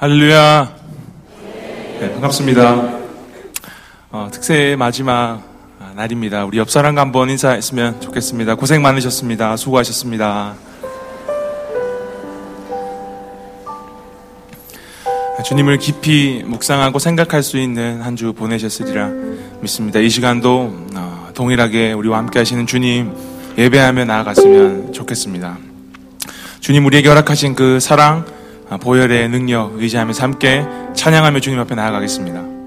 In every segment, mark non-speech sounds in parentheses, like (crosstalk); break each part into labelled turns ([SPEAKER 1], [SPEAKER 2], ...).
[SPEAKER 1] 할렐루야. 네, 반갑습니다. 어, 특세의 마지막 날입니다. 우리 옆 사람과 한번 인사했으면 좋겠습니다. 고생 많으셨습니다. 수고하셨습니다. 주님을 깊이 묵상하고 생각할 수 있는 한 주 보내셨으리라 믿습니다. 이 시간도 어, 동일하게 우리와 함께 하시는 주님 예배하며 나아갔으면 좋겠습니다. 주님 우리에게 허락하신 그 사랑, 아, 보혈의 능력 의지하면서 함께 찬양하며 주님 앞에 나아가겠습니다.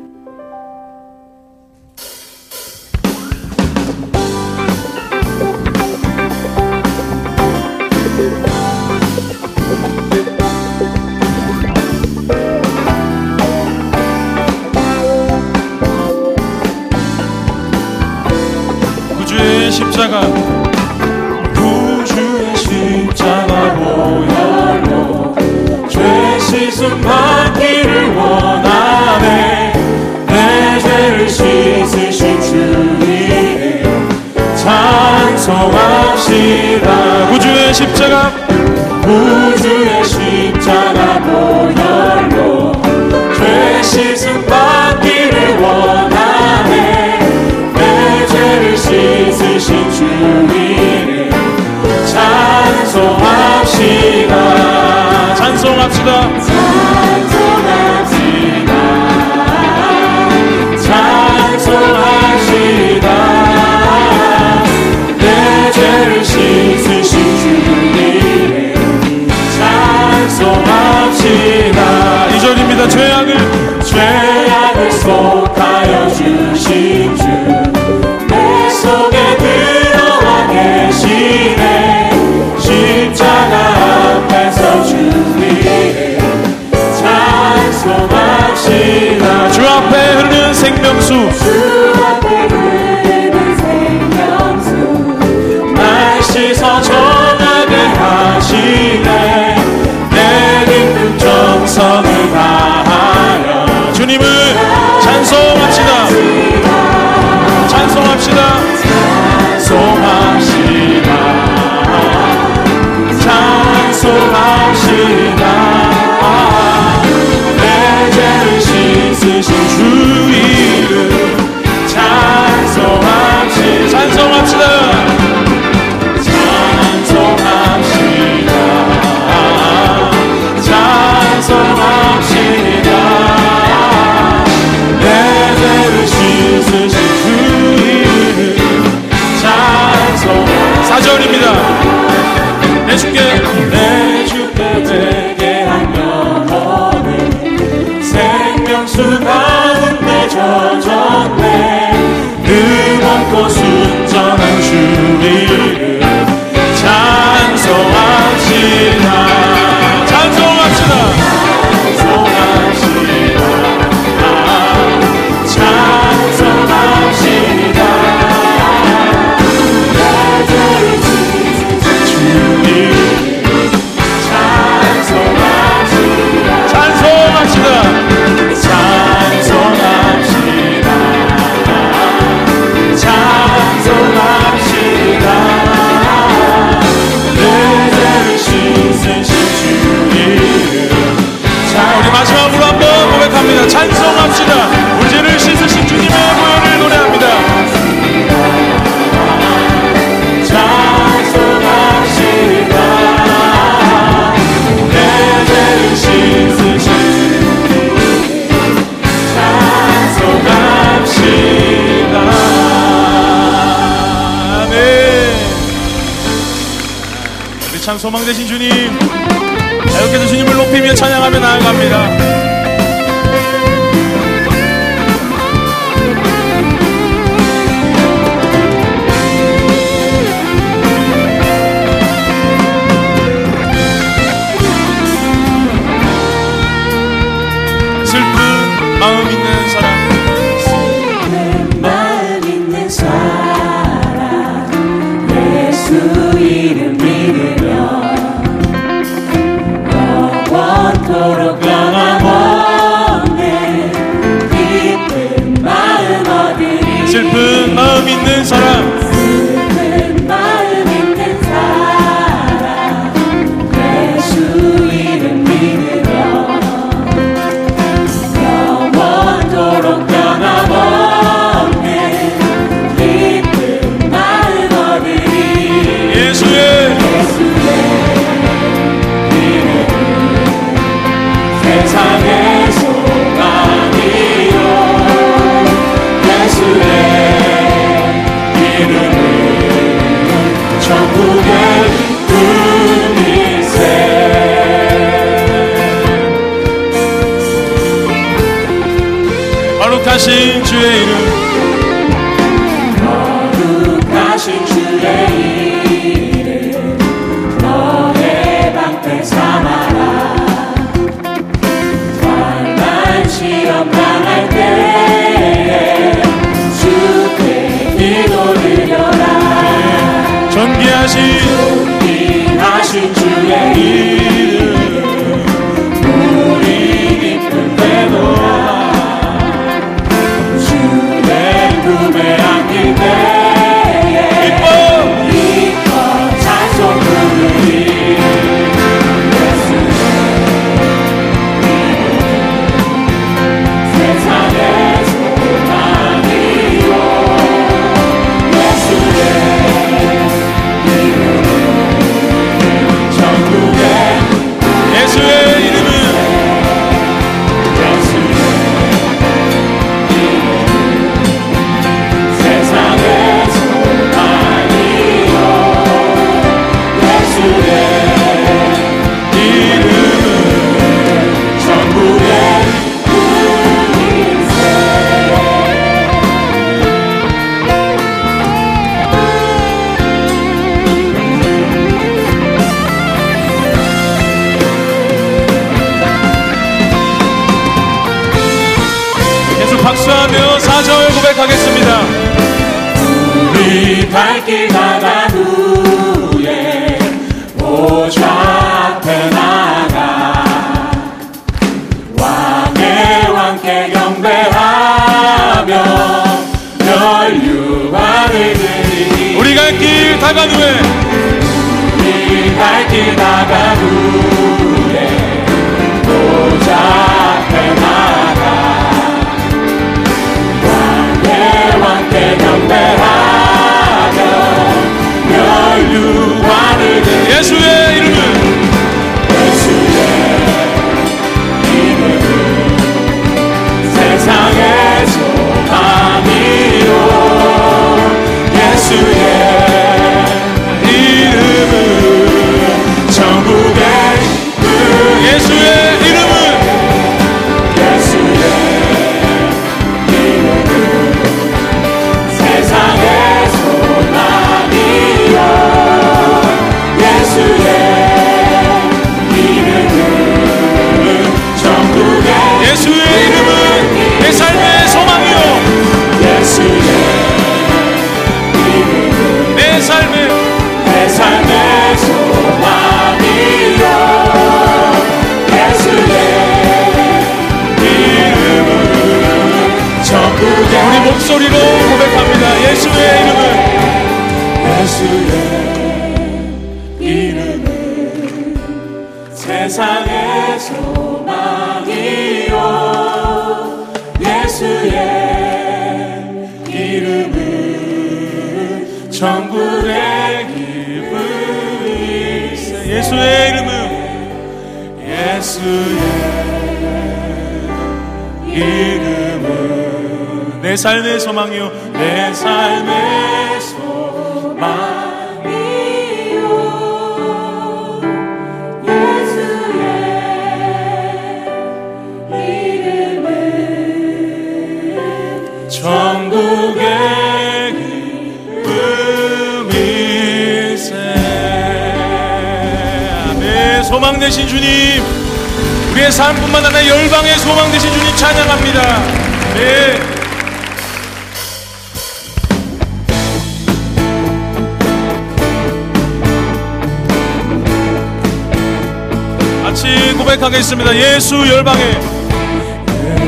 [SPEAKER 2] 믿습니다. 예수
[SPEAKER 1] 열방에.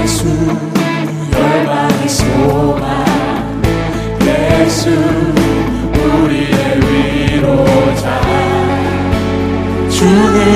[SPEAKER 1] 예수
[SPEAKER 2] 열방의 소망. 예수
[SPEAKER 1] 우리의 위로자. 주는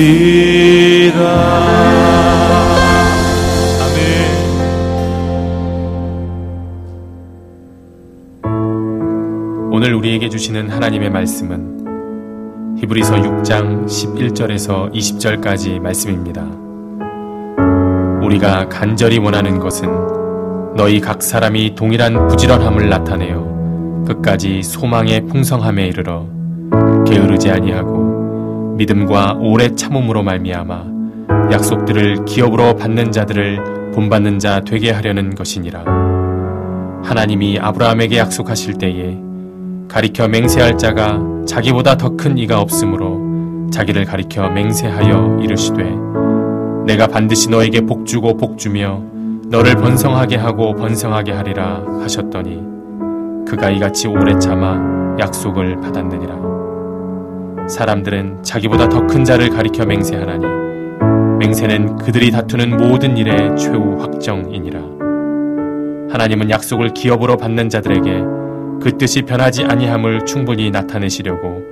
[SPEAKER 2] 예배합니다. 아멘.
[SPEAKER 3] 오늘 우리에게 주시는 하나님의 말씀은 히브리서 6장 11절에서 20절까지 말씀입니다. 우리가 간절히 원하는 것은 너희 각 사람이 동일한 부지런함을 나타내어 끝까지 소망의 풍성함에 이르러 게으르지 아니하고 믿음과 오래 참음으로 말미암아 약속들을 기업으로 받는 자들을 본받는 자 되게 하려는 것이니라. 하나님이 아브라함에게 약속하실 때에 가리켜 맹세할 자가 자기보다 더 큰 이가 없으므로 자기를 가리켜 맹세하여 이르시되 내가 반드시 너에게 복 주고 복 주며 너를 번성하게 하고 번성하게 하리라 하셨더니 그가 이같이 오래 참아 약속을 받았느니라. 사람들은 자기보다 더 큰 자를 가리켜 맹세하나니 맹세는 그들이 다투는 모든 일의 최후 확정이니라. 하나님은 약속을 기업으로 받는 자들에게 그 뜻이 변하지 아니함을 충분히 나타내시려고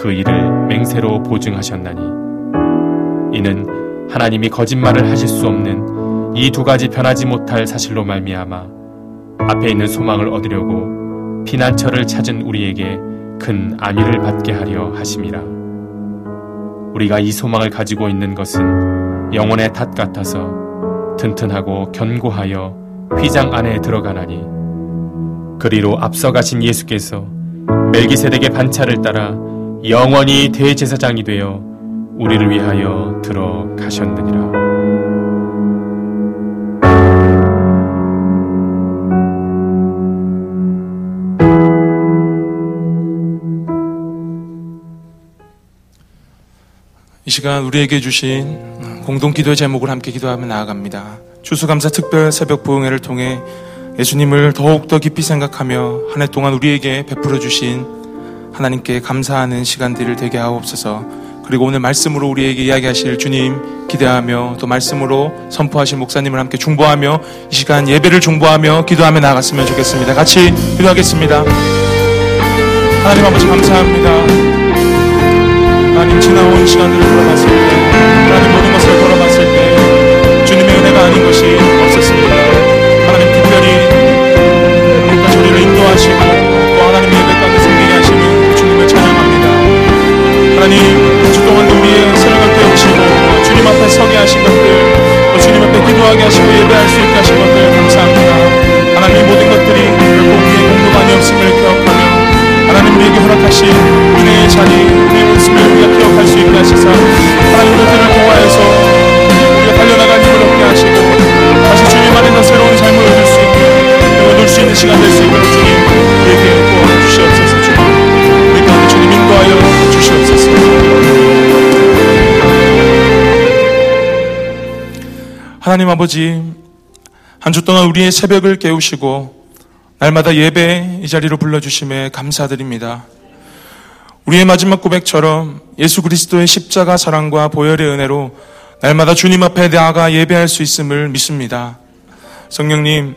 [SPEAKER 3] 그 일을 맹세로 보증하셨나니 이는 하나님이 거짓말을 하실 수 없는 이 두 가지 변하지 못할 사실로 말미암아 앞에 있는 소망을 얻으려고 피난처를 찾은 우리에게 큰 안위를 받게 하려 하심이라. 우리가 이 소망을 가지고 있는 것은 영혼의 탓 같아서 튼튼하고 견고하여 휘장 안에 들어가나니 그리로 앞서가신 예수께서 멜기세덱의 반차를 따라 영원히 대제사장이 되어 우리를 위하여 들어가셨느니라.
[SPEAKER 2] 시간 우리에게 주신 공동 기도의 제목을 함께 기도하며 나아갑니다. 추수감사 특별 새벽 부흥회를 통해 예수님을 더욱더 깊이 생각하며 한 해 동안 우리에게 베풀어 주신 하나님께 감사하는 시간들을 되게 하옵소서. 그리고 오늘 말씀으로 우리에게 이야기하실 주님 기대하며 또 말씀으로 선포하신 목사님을 함께 중보하며 이 시간 예배를 중보하며 기도하며 나아갔으면 좋겠습니다. 같이 기도하겠습니다. 하나님 아버지 감사합니다. 하나님 지나온 시간들을 돌아봤을 때 하나님 모든 것을 돌아봤을 때 주님의 은혜가 아닌 것이 없었습니다. 하나님 특별히 우리가 저리를 인도하시고 또 하나님 예배 가운데 생기게 하시는 주님을 찬양합니다. 하나님 주 동안 우리의 생각을 깨우시고 주님 앞에 서게 하신 것들 또 주님 앞에 기도하게 하시고 예배할 수 있게 하신 것들 감사합니다. 하나님 이 모든 것들이 결국 우리의 기억하며 하나님 우리에게 허락하신 은혜의 자리 우리의 있음을 우리가 기억할 수 있게 하시사 하나님 그들을 통하여서 우리가 달려나갈 힘을 얻게 하시고 다시 주님 안에서 새로운 삶을 얻을 수 있게 얻을 수 있는 시간 될수 우리에게 도와주시옵소서 우리 가운데 주님 인도하여 주시옵소서 하나님 아버지 한 주 동안 우리의 새벽을 깨우시고 날마다 예배 이 자리로 불러주심에 감사드립니다. 우리의 마지막 고백처럼 예수 그리스도의 십자가 사랑과 보혈의 은혜로 날마다 주님 앞에 나아가 예배할 수 있음을 믿습니다. 성령님,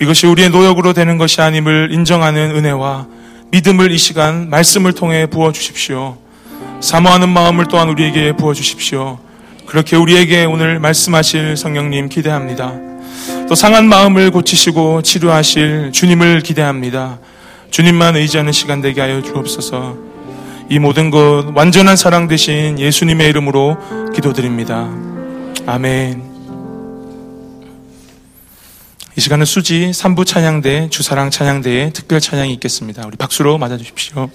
[SPEAKER 2] 이것이 우리의 노력으로 되는 것이 아님을 인정하는 은혜와 믿음을 이 시간 말씀을 통해 부어 주십시오. 사모하는 마음을 또한 우리에게 부어 주십시오. 그렇게 우리에게 오늘 말씀하실 성령님 기대합니다. 또 상한 마음을 고치시고 치료하실 주님을 기대합니다. 주님만 의지하는 시간 되게 하여 주옵소서. 이 모든 것 완전한 사랑 되신 예수님의 이름으로 기도드립니다. 아멘. 이 시간은 수지 3부 찬양대 주사랑 찬양대의 특별 찬양이 있겠습니다. 우리 박수로 맞아 주십시오.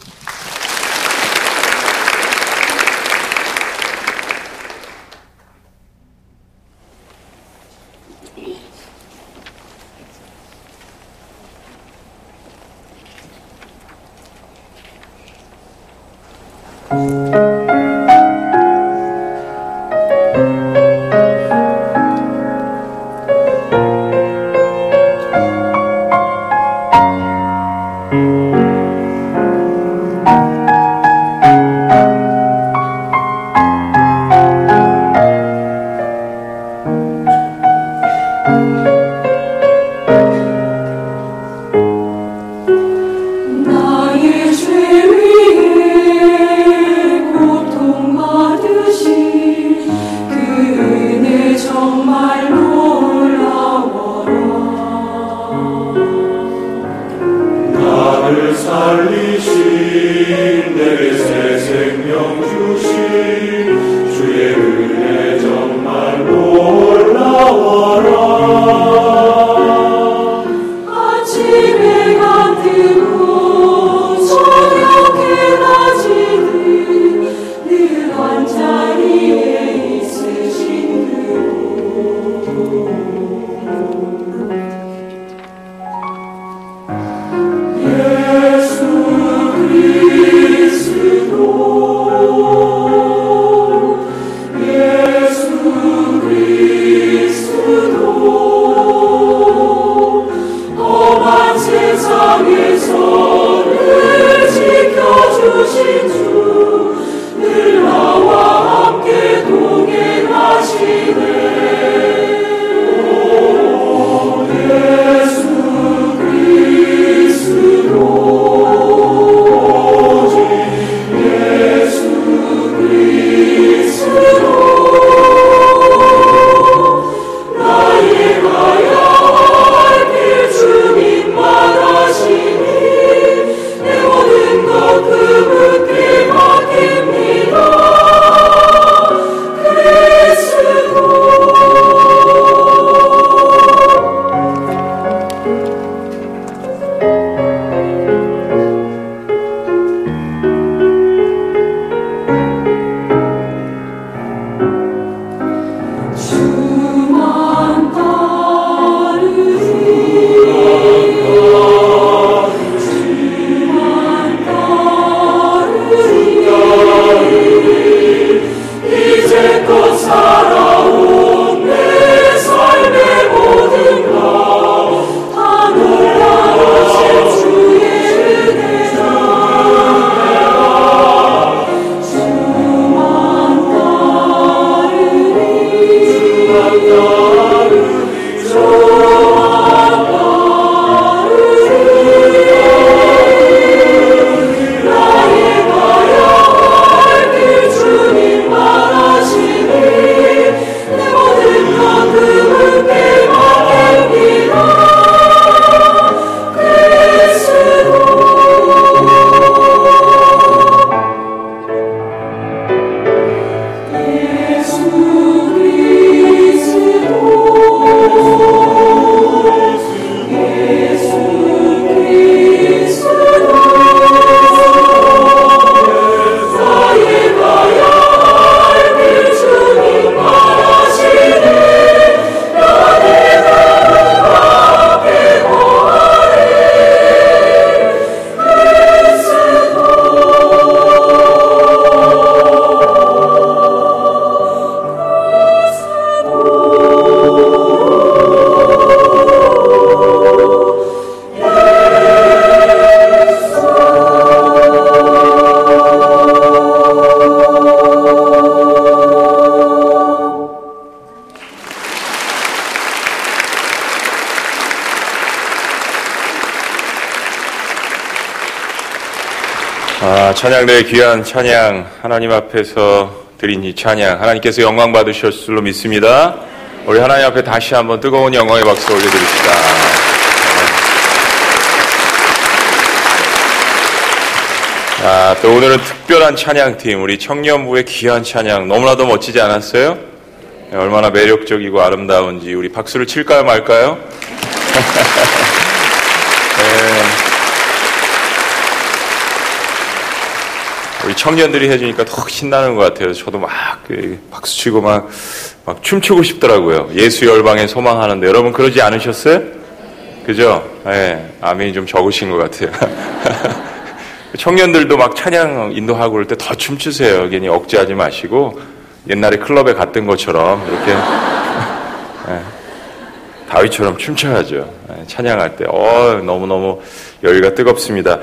[SPEAKER 4] 찬양대의 귀한 찬양 하나님 앞에서 드린 이 찬양 하나님께서 영광 받으셨을 줄로 믿습니다. 우리 하나님 앞에 다시 한번 뜨거운 영광의 박수 올려드립시다. 아, 또 오늘은 특별한 찬양팀 우리 청년부의 귀한 찬양 너무나도 멋지지 않았어요? 네, 얼마나 매력적이고 아름다운지 우리 박수를 칠까요 말까요? (laughs) 네. 우리 청년들이 해주니까 더 신나는 것 같아요. 저도 막 그, 박수 치고 막, 막 춤추고 싶더라고요. 예수 열방에 소망하는데 여러분 그러지 않으셨어요? 그죠? 예, 아멘이 좀 적으신 것 같아요. (laughs) 청년들도 막 찬양 인도하고 그럴 때 더 춤추세요. 괜히 억제하지 마시고 옛날에 클럽에 갔던 것처럼 이렇게 (laughs) 예, 다윗처럼 춤춰야죠. 예, 찬양할 때. 어, 너무너무 열기가 뜨겁습니다.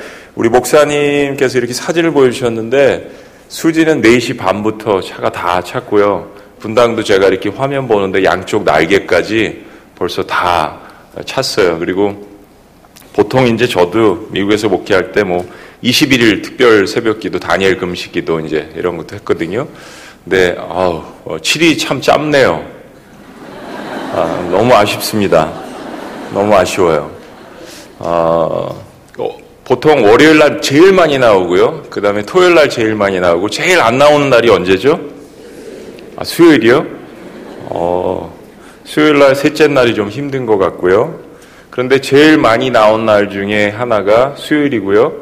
[SPEAKER 4] 우리 목사님께서 이렇게 사진을 보여주셨는데 수지는 4시 반부터 차가 다 찼고요. 분당도 제가 이렇게 화면 보는데 양쪽 날개까지 벌써 다 찼어요. 그리고 보통 이제 저도 미국에서 목회할 때 뭐 21일 특별 새벽 기도, 다니엘 금식 기도 이제 이런 것도 했거든요. 근데 아우, 7이 참 짧네요. 아, 너무 아쉽습니다. 너무 아쉬워요. 어, 어, 보통 월요일 날 제일 많이 나오고요. 그 다음에 토요일 날 제일 많이 나오고 제일 안 나오는 날이 언제죠? 아, 수요일이요? 어, 수요일 날 셋째 날이 좀 힘든 것 같고요. 그런데 제일 많이 나온 날 중에 하나가 수요일이고요.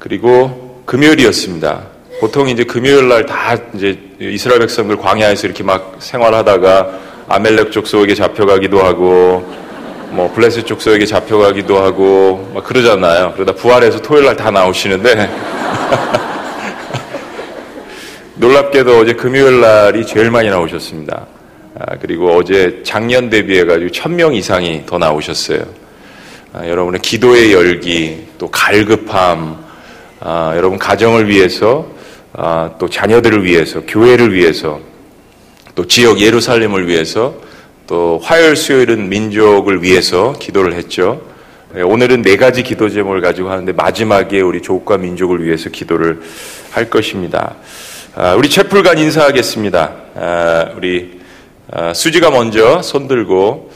[SPEAKER 4] 그리고 금요일이었습니다. 보통 이제 금요일 날 다 이제 이스라엘 백성들 광야에서 이렇게 막 생활하다가 아멜렉 족속에게 잡혀가기도 하고 뭐 블레셋 족속에게 잡혀가기도 하고 막 그러잖아요. 그러다 부활해서 토요일 날 다 나오시는데 (laughs) 놀랍게도 어제 금요일 날이 제일 많이 나오셨습니다. 아, 그리고 어제 작년 대비해가지고 천 명 이상이 더 나오셨어요. 아, 여러분의 기도의 열기, 또 갈급함, 아, 여러분 가정을 위해서, 아, 또 자녀들을 위해서, 교회를 위해서, 또 지역 예루살렘을 위해서, 또 화요일 수요일은 민족을 위해서 기도를 했죠. 예, 오늘은 네 가지 기도 제목을 가지고 하는데 마지막에 우리 조국과 민족을 위해서 기도를 할 것입니다. 아, 우리 채플간 인사하겠습니다. 아, 우리 아, 수지가 먼저 손 들고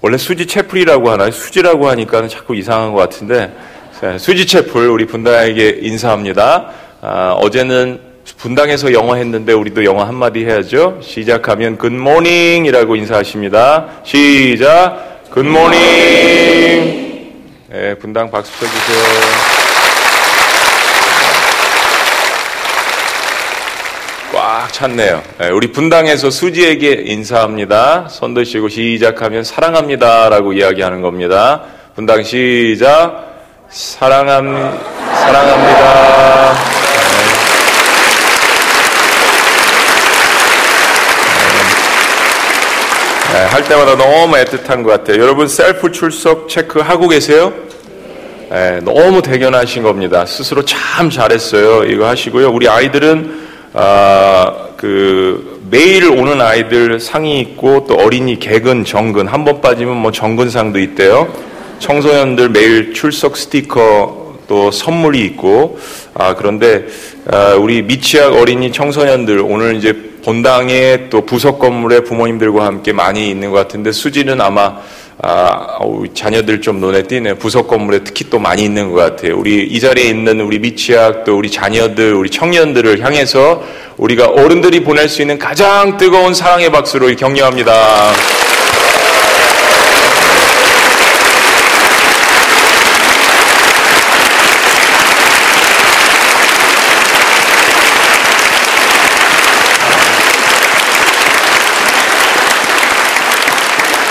[SPEAKER 4] 원래 수지 채플이라고 하나요? 수지라고 하니까 자꾸 이상한 것 같은데 수지 채플 우리 분당에게 인사합니다. 어제는 분당에서 영어 했는데 우리도 영어 한마디 해야죠. 시작하면 굿모닝이라고 인사하십니다. 시작 굿모닝 네, 분당 박수 쳐주세요. 꽉 찼네요. 네, 우리 분당에서 수지에게 인사합니다. 손 드시고 시작하면 사랑합니다 라고 이야기하는 겁니다. 분당 시작 사랑합 사랑합니다. 네, 할 때마다 너무 애틋한 것 같아요. 여러분 셀프 출석 체크하고 계세요? 네, 너무 대견하신 겁니다. 스스로 참 잘했어요. 이거 하시고요. 우리 아이들은 아, 그 매일 오는 아이들 상이 있고 또 어린이 개근, 정근 한 번 빠지면 뭐 정근상도 있대요. 청소년들 매일 출석 스티커 또 선물이 있고 아 그런데 아, 우리 미취학 어린이 청소년들 오늘 이제 본당에 또 부석 건물에 부모님들과 함께 많이 있는 것 같은데 수지는 아마 아, 자녀들 좀 눈에 띄네. 부석 건물에 특히 또 많이 있는 것 같아요. 우리 이 자리에 있는 우리 미취학 또 우리 자녀들, 우리 청년들을 향해서 우리가 어른들이 보낼 수 있는 가장 뜨거운 사랑의 박수로 격려합니다.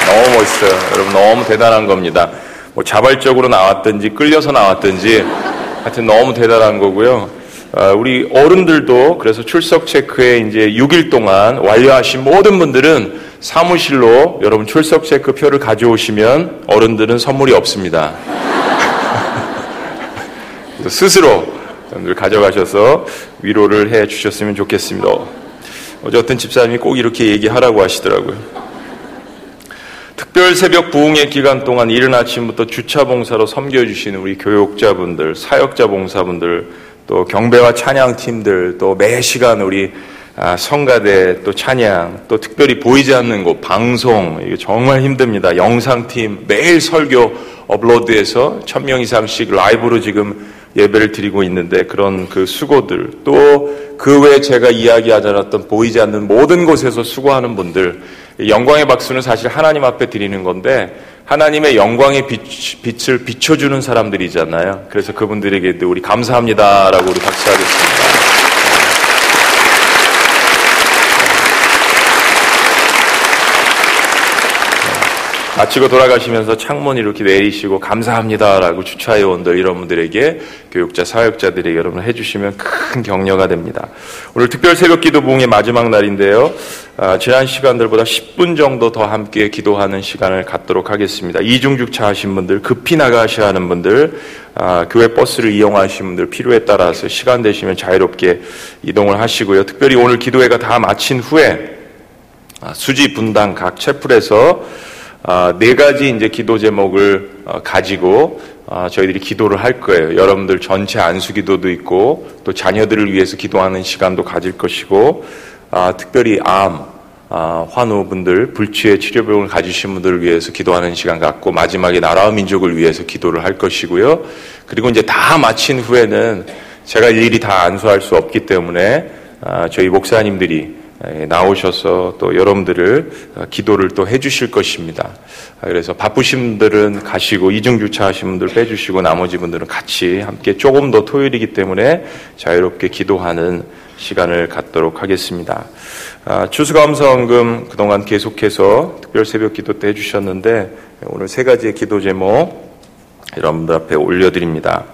[SPEAKER 4] 너무 멋 있어요. 여러분 너무 대단한 겁니다. 뭐 자발적으로 나왔든지 끌려서 나왔든지 하여튼 너무 대단한 거고요. 아, 우리 어른들도 그래서 출석 체크에 이제 6일 동안 완료하신 모든 분들은 사무실로 여러분 출석 체크 표를 가져오시면 어른들은 선물이 없습니다. (laughs) 스스로 여러분들 가져가셔서 위로를 해 주셨으면 좋겠습니다. 어제 어떤 집사님이 꼭 이렇게 얘기하라고 하시더라고요. 특별 새벽 부흥의 기간 동안 이른 아침부터 주차 봉사로 섬겨주시는 우리 교육자분들, 사역자 봉사분들, 또 경배와 찬양 팀들, 또 매 시간 우리 아, 성가대, 또 찬양, 또 특별히 보이지 않는 곳, 방송, 이게 정말 힘듭니다. 영상팀, 매일 설교 업로드해서 천 명 이상씩 라이브로 지금 예배를 드리고 있는데 그런 그 수고들, 또 그 외에 제가 이야기하지 않았던 보이지 않는 모든 곳에서 수고하는 분들, 영광의 박수는 사실 하나님 앞에 드리는 건데 하나님의 영광의 빛, 을 비춰주는 사람들이잖아요. 그래서 그분들에게도 우리 감사합니다라고 우리 박수하겠습니다. 마치고 돌아가시면서 창문 이렇게 내리시고 감사합니다라고 주차회원들 이런 분들에게 교육자 사역자들에게 여러분 해주시면 큰 격려가 됩니다. 오늘 특별 새벽 기도 부흥의 마지막 날인데요. 아, 지난 시간들보다 10분 정도 더 함께 기도하는 시간을 갖도록 하겠습니다. 이중 주차 하신 분들, 급히 나가셔야 하는 분들, 아, 교회 버스를 이용하신 분들 필요에 따라서 시간 되시면 자유롭게 이동을 하시고요. 특별히 오늘 기도회가 다 마친 후에 아, 수지 분당 각 채플에서 아, 네 가지 이제 기도 제목을 어, 가지고 아, 저희들이 기도를 할 거예요. 여러분들 전체 안수 기도도 있고 또 자녀들을 위해서 기도하는 시간도 가질 것이고 아, 특별히 암 아, 환우분들, 불치의 치료병을 가지신 분들을 위해서 기도하는 시간 갖고 마지막에 나라와 민족을 위해서 기도를 할 것이고요. 그리고 이제 다 마친 후에는 제가 일일이 다 안수할 수 없기 때문에 아, 저희 목사님들이 예, 나오셔서 또 여러분들을 어, 기도를 또 해주실 것입니다. 아, 그래서 바쁘신 분들은 가시고 이중주차 하신 분들 빼주시고 나머지 분들은 같이 함께 조금 더 토요일이기 때문에 자유롭게 기도하는 시간을 갖도록 하겠습니다. 아, 추수감사원금 그동안 계속해서 특별 새벽 기도 때 해주셨는데 오늘 세 가지의 기도 제목 여러분들 앞에 올려드립니다.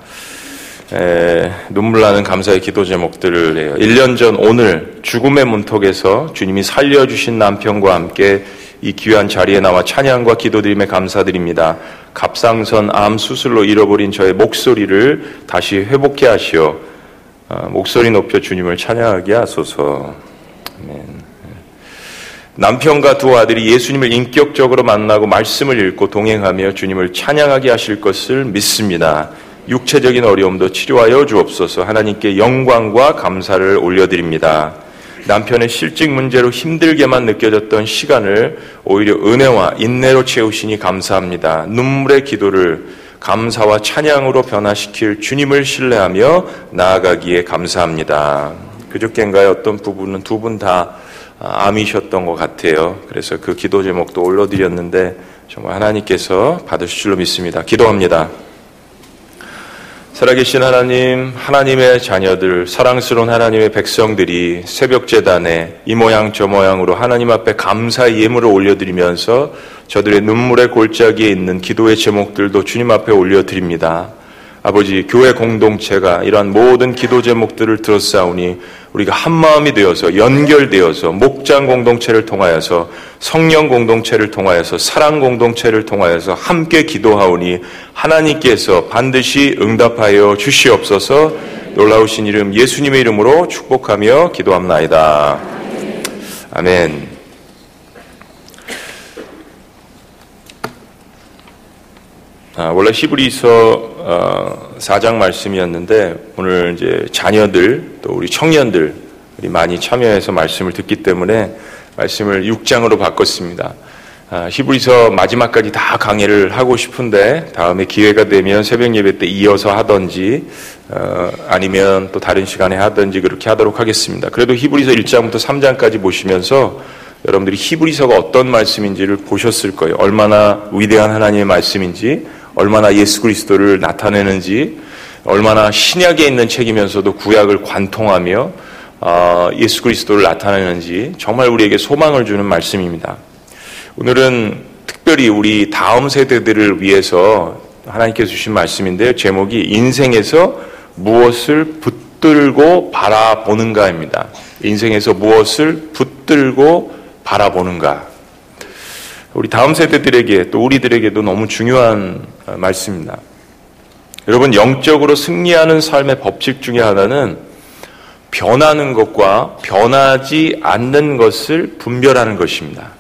[SPEAKER 4] 에, 눈물 나는 감사의 기도 제목들을 해요. 1년 전 오늘 죽음의 문턱에서 주님이 살려주신 남편과 함께 이 귀한 자리에 나와 찬양과 기도드림에 감사드립니다. 갑상선 암 수술로 잃어버린 저의 목소리를 다시 회복해 하시어 어, 목소리 높여 주님을 찬양하게 하소서. 아멘. 남편과 두 아들이 예수님을 인격적으로 만나고 말씀을 읽고 동행하며 주님을 찬양하게 하실 것을 믿습니다. 육체적인 어려움도 치료하여 주옵소서 하나님께 영광과 감사를 올려드립니다. 남편의 실직 문제로 힘들게만 느껴졌던 시간을 오히려 은혜와 인내로 채우시니 감사합니다. 눈물의 기도를 감사와 찬양으로 변화시킬 주님을 신뢰하며 나아가기에 감사합니다. 그저께인가요? 어떤 부분은 두 분 다 암이셨던 것 같아요. 그래서 그 기도 제목도 올려드렸는데 정말 하나님께서 받으실 줄로 믿습니다. 기도합니다. 살아계신 하나님, 하나님의 자녀들, 사랑스러운 하나님의 백성들이 새벽 재단에 이 모양 저 모양으로 하나님 앞에 감사의 예물을 올려드리면서 저들의 눈물의 골짜기에 있는 기도의 제목들도 주님 앞에 올려드립니다. 아버지, 교회 공동체가 이러한 모든 기도 제목들을 들었사오니 우리가 한 마음이 되어서 연결되어서 목장 공동체를 통하여서 성령 공동체를 통하여서 사랑 공동체를 통하여서 함께 기도하오니 하나님께서 반드시 응답하여 주시옵소서 놀라우신 이름 예수님의 이름으로 축복하며 기도합나이다. 아멘. 아, 원래 히브리서 어, 4장 말씀이었는데 오늘 이제 자녀들 또 우리 청년들 이 많이 참여해서 말씀을 듣기 때문에 말씀을 6장으로 바꿨습니다. 아, 히브리서 마지막까지 다 강의를 하고 싶은데 다음에 기회가 되면 새벽 예배 때 이어서 하든지 어, 아니면 또 다른 시간에 하든지 그렇게 하도록 하겠습니다. 그래도 히브리서 1장부터 3장까지 보시면서 여러분들이 히브리서가 어떤 말씀인지를 보셨을 거예요. 얼마나 위대한 하나님의 말씀인지 얼마나 예수 그리스도를 나타내는지 얼마나 신약에 있는 책이면서도 구약을 관통하며 어, 예수 그리스도를 나타내는지 정말 우리에게 소망을 주는 말씀입니다. 오늘은 특별히 우리 다음 세대들을 위해서 하나님께서 주신 말씀인데요. 제목이 인생에서 무엇을 붙들고 바라보는가입니다. 인생에서 무엇을 붙들고 바라보는가. 우리 다음 세대들에게 또 우리들에게도 너무 중요한 어, 말씀입니다. 여러분 영적으로 승리하는 삶의 법칙 중에 하나는 변하는 것과 변하지 않는 것을 분별하는 것입니다.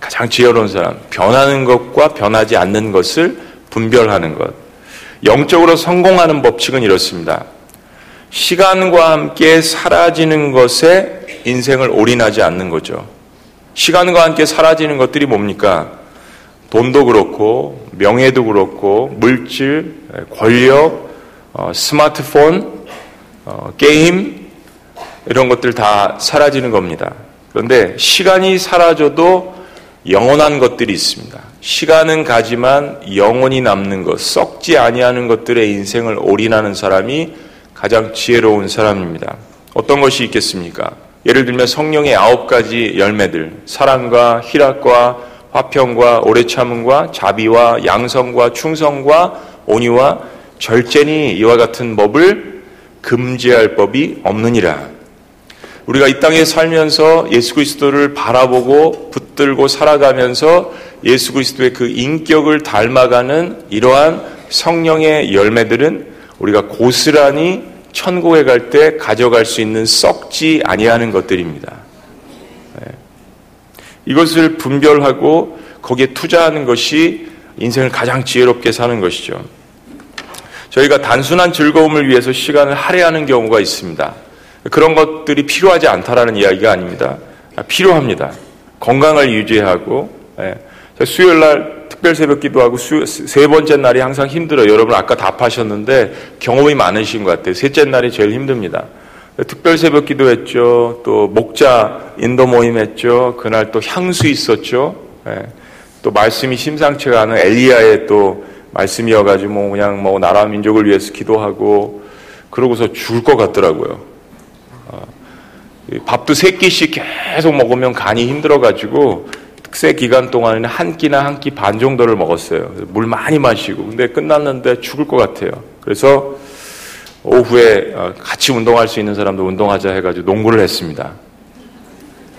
[SPEAKER 4] 가장 지혜로운 사람, 변하는 것과 변하지 않는 것을 분별하는 것. 영적으로 성공하는 법칙은 이렇습니다. 시간과 함께 사라지는 것에 인생을 올인하지 않는 거죠. 시간과 함께 사라지는 것들이 뭡니까? 돈도 그렇고, 명예도 그렇고, 물질, 권력, 어, 스마트폰, 어, 게임, 이런 것들 다 사라지는 겁니다. 그런데 시간이 사라져도 영원한 것들이 있습니다. 시간은 가지만 영원히 남는 것, 썩지 아니하는 것들의 인생을 올인하는 사람이 가장 지혜로운 사람입니다. 어떤 것이 있겠습니까? 예를 들면 성령의 아홉 가지 열매들, 사랑과 희락과 화평과 오래 참음과 자비와 양성과 충성과 온유와 절제니 이와 같은 법을 금지할 법이 없느니라. 우리가 이 땅에 살면서 예수 그리스도를 바라보고 붙들고 살아가면서 예수 그리스도의 그 인격을 닮아가는 이러한 성령의 열매들은 우리가 고스란히 천국에 갈 때 가져갈 수 있는 썩지 아니하는 것들입니다. 네. 이것을 분별하고 거기에 투자하는 것이 인생을 가장 지혜롭게 사는 것이죠. 저희가 단순한 즐거움을 위해서 시간을 할애하는 경우가 있습니다. 그런 것들이 필요하지 않다라는 이야기가 아닙니다. 필요합니다. 건강을 유지하고 예. 수요일 날 특별 새벽 기도하고 수, 세 번째 날이 항상 힘들어요. 여러분 아까 답하셨는데 경험이 많으신 것 같아요. 셋째 날이 제일 힘듭니다. 특별 새벽 기도했죠. 또 목자 인도 모임 했죠. 그날 또 향수 있었죠. 예. 또 말씀이 심상치가 않은 엘리야의 또 말씀이어가지고 뭐 그냥 뭐 나라 민족을 위해서 기도하고 그러고서 죽을 것 같더라고요. 어, 밥도 세 끼씩 계속 먹으면 간이 힘들어가지고 특세 기간 동안에는 한 끼나 한 끼 반 정도를 먹었어요. 물 많이 마시고. 근데 끝났는데 죽을 것 같아요. 그래서 오후에 어, 같이 운동할 수 있는 사람도 운동하자 해가지고 농구를 했습니다.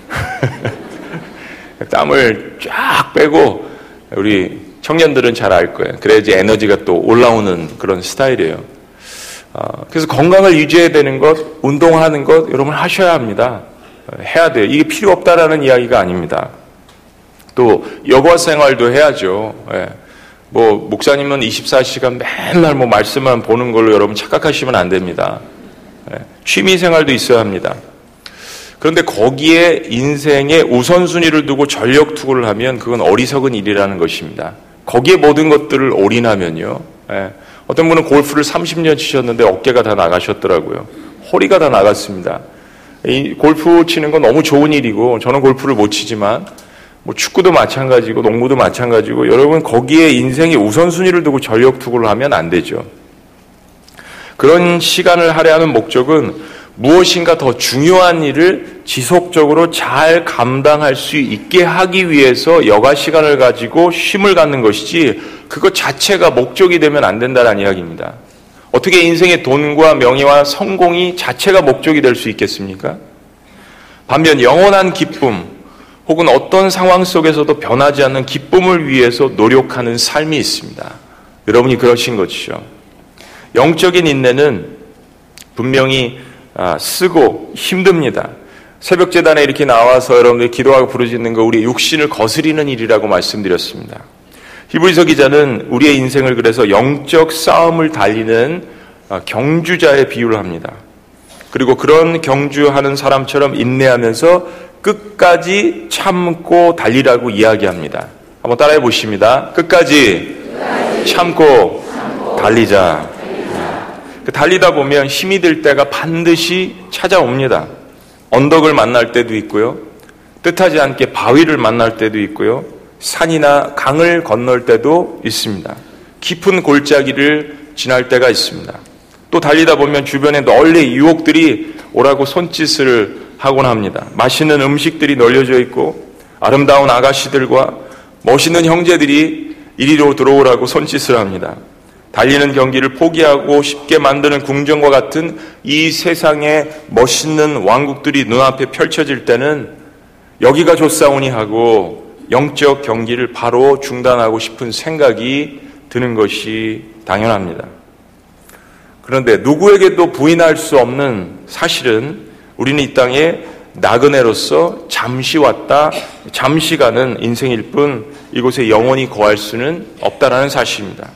[SPEAKER 4] (laughs) 땀을 쫙 빼고 우리 청년들은 잘 알 거예요. 그래야지 에너지가 또 올라오는 그런 스타일이에요. 어, 그래서 건강을 유지해야 되는 것, 운동하는 것 여러분 하셔야 합니다. 해야 돼요. 이게 필요 없다라는 이야기가 아닙니다. 또 여가 생활도 해야죠. 예. 뭐 목사님은 24시간 맨날 뭐 말씀만 보는 걸로 여러분 착각하시면 안 됩니다. 예. 취미 생활도 있어야 합니다. 그런데 거기에 인생의 우선순위를 두고 전력 투구를 하면 그건 어리석은 일이라는 것입니다. 거기에 모든 것들을 올인하면요. 예. 어떤 분은 골프를 30년 치셨는데 어깨가 다 나가셨더라고요. 허리가 다 나갔습니다. 이 골프 치는 건 너무 좋은 일이고 저는 골프를 못 치지만 뭐 축구도 마찬가지고 농구도 마찬가지고 여러분 거기에 인생의 우선순위를 두고 전력 투구를 하면 안 되죠. 그런 시간을 할애하는 목적은 무엇인가 더 중요한 일을 지속적으로 잘 감당할 수 있게 하기 위해서 여가 시간을 가지고 쉼을 갖는 것이지 그것 자체가 목적이 되면 안 된다는 이야기입니다. 어떻게 인생의 돈과 명예와 성공이 자체가 목적이 될 수 있겠습니까? 반면 영원한 기쁨, 혹은 어떤 상황 속에서도 변하지 않는 기쁨을 위해서 노력하는 삶이 있습니다. 여러분이 그러신 것이죠. 영적인 인내는 분명히 아, 쓰고 힘듭니다. 새벽 재단에 이렇게 나와서 여러분들이 기도하고 부르짖는 거 우리 육신을 거스리는 일이라고 말씀드렸습니다. 히브리서 기자는 우리의 인생을 그래서 영적 싸움을 달리는 아, 경주자의 비유를 합니다. 그리고 그런 경주하는 사람처럼 인내하면서 끝까지 참고 달리라고 이야기합니다. 한번 따라해 보십니다. 끝까지, 참고, 달리자. 그 달리다 보면 힘이 들 때가 반드시 찾아옵니다. 언덕을 만날 때도 있고요. 뜻하지 않게 바위를 만날 때도 있고요. 산이나 강을 건널 때도 있습니다. 깊은 골짜기를 지날 때가 있습니다. 또 달리다 보면 주변에 널리 유혹들이 오라고 손짓을 하곤 합니다. 맛있는 음식들이 널려져 있고 아름다운 아가씨들과 멋있는 형제들이 이리로 들어오라고 손짓을 합니다. 달리는 경기를 포기하고 쉽게 만드는 궁정과 같은 이 세상의 멋있는 왕국들이 눈앞에 펼쳐질 때는 여기가 좋사오니 하고 영적 경기를 바로 중단하고 싶은 생각이 드는 것이 당연합니다. 그런데 누구에게도 부인할 수 없는 사실은 우리는 이 땅에 나그네로서 잠시 왔다 잠시 가는 인생일 뿐 이곳에 영원히 거할 수는 없다라는 사실입니다.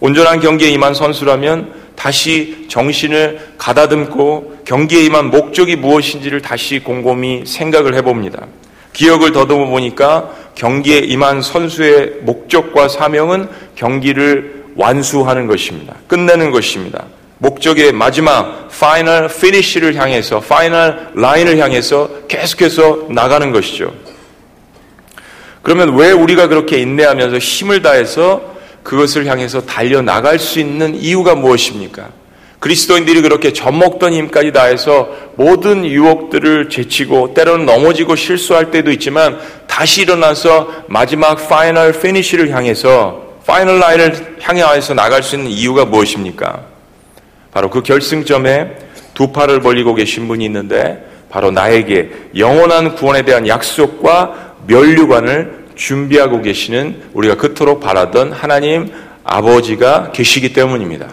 [SPEAKER 4] 온전한 경기에 임한 선수라면 다시 정신을 가다듬고 경기에 임한 목적이 무엇인지를 다시 곰곰이 생각을 해봅니다. 기억을 더듬어 보니까 경기에 임한 선수의 목적과 사명은 경기를 완수하는 것입니다. 끝내는 것입니다. 목적의 마지막 final finish를 향해서 final line을 향해서 계속해서 나가는 것이죠. 그러면 왜 우리가 그렇게 인내하면서 힘을 다해서 그것을 향해서 달려 나갈 수 있는 이유가 무엇입니까? 그리스도인들이 그렇게 젖먹던 힘까지 다해서 모든 유혹들을 제치고 때로는 넘어지고 실수할 때도 있지만 다시 일어나서 마지막 final finish를 향해서 final line을 향해서 나갈 수 있는 이유가 무엇입니까? 바로 그 결승점에 두 팔을 벌리고 계신 분이 있는데 바로 나에게 영원한 구원에 대한 약속과 면류관을 준비하고 계시는 우리가 그토록 바라던 하나님 아버지가 계시기 때문입니다.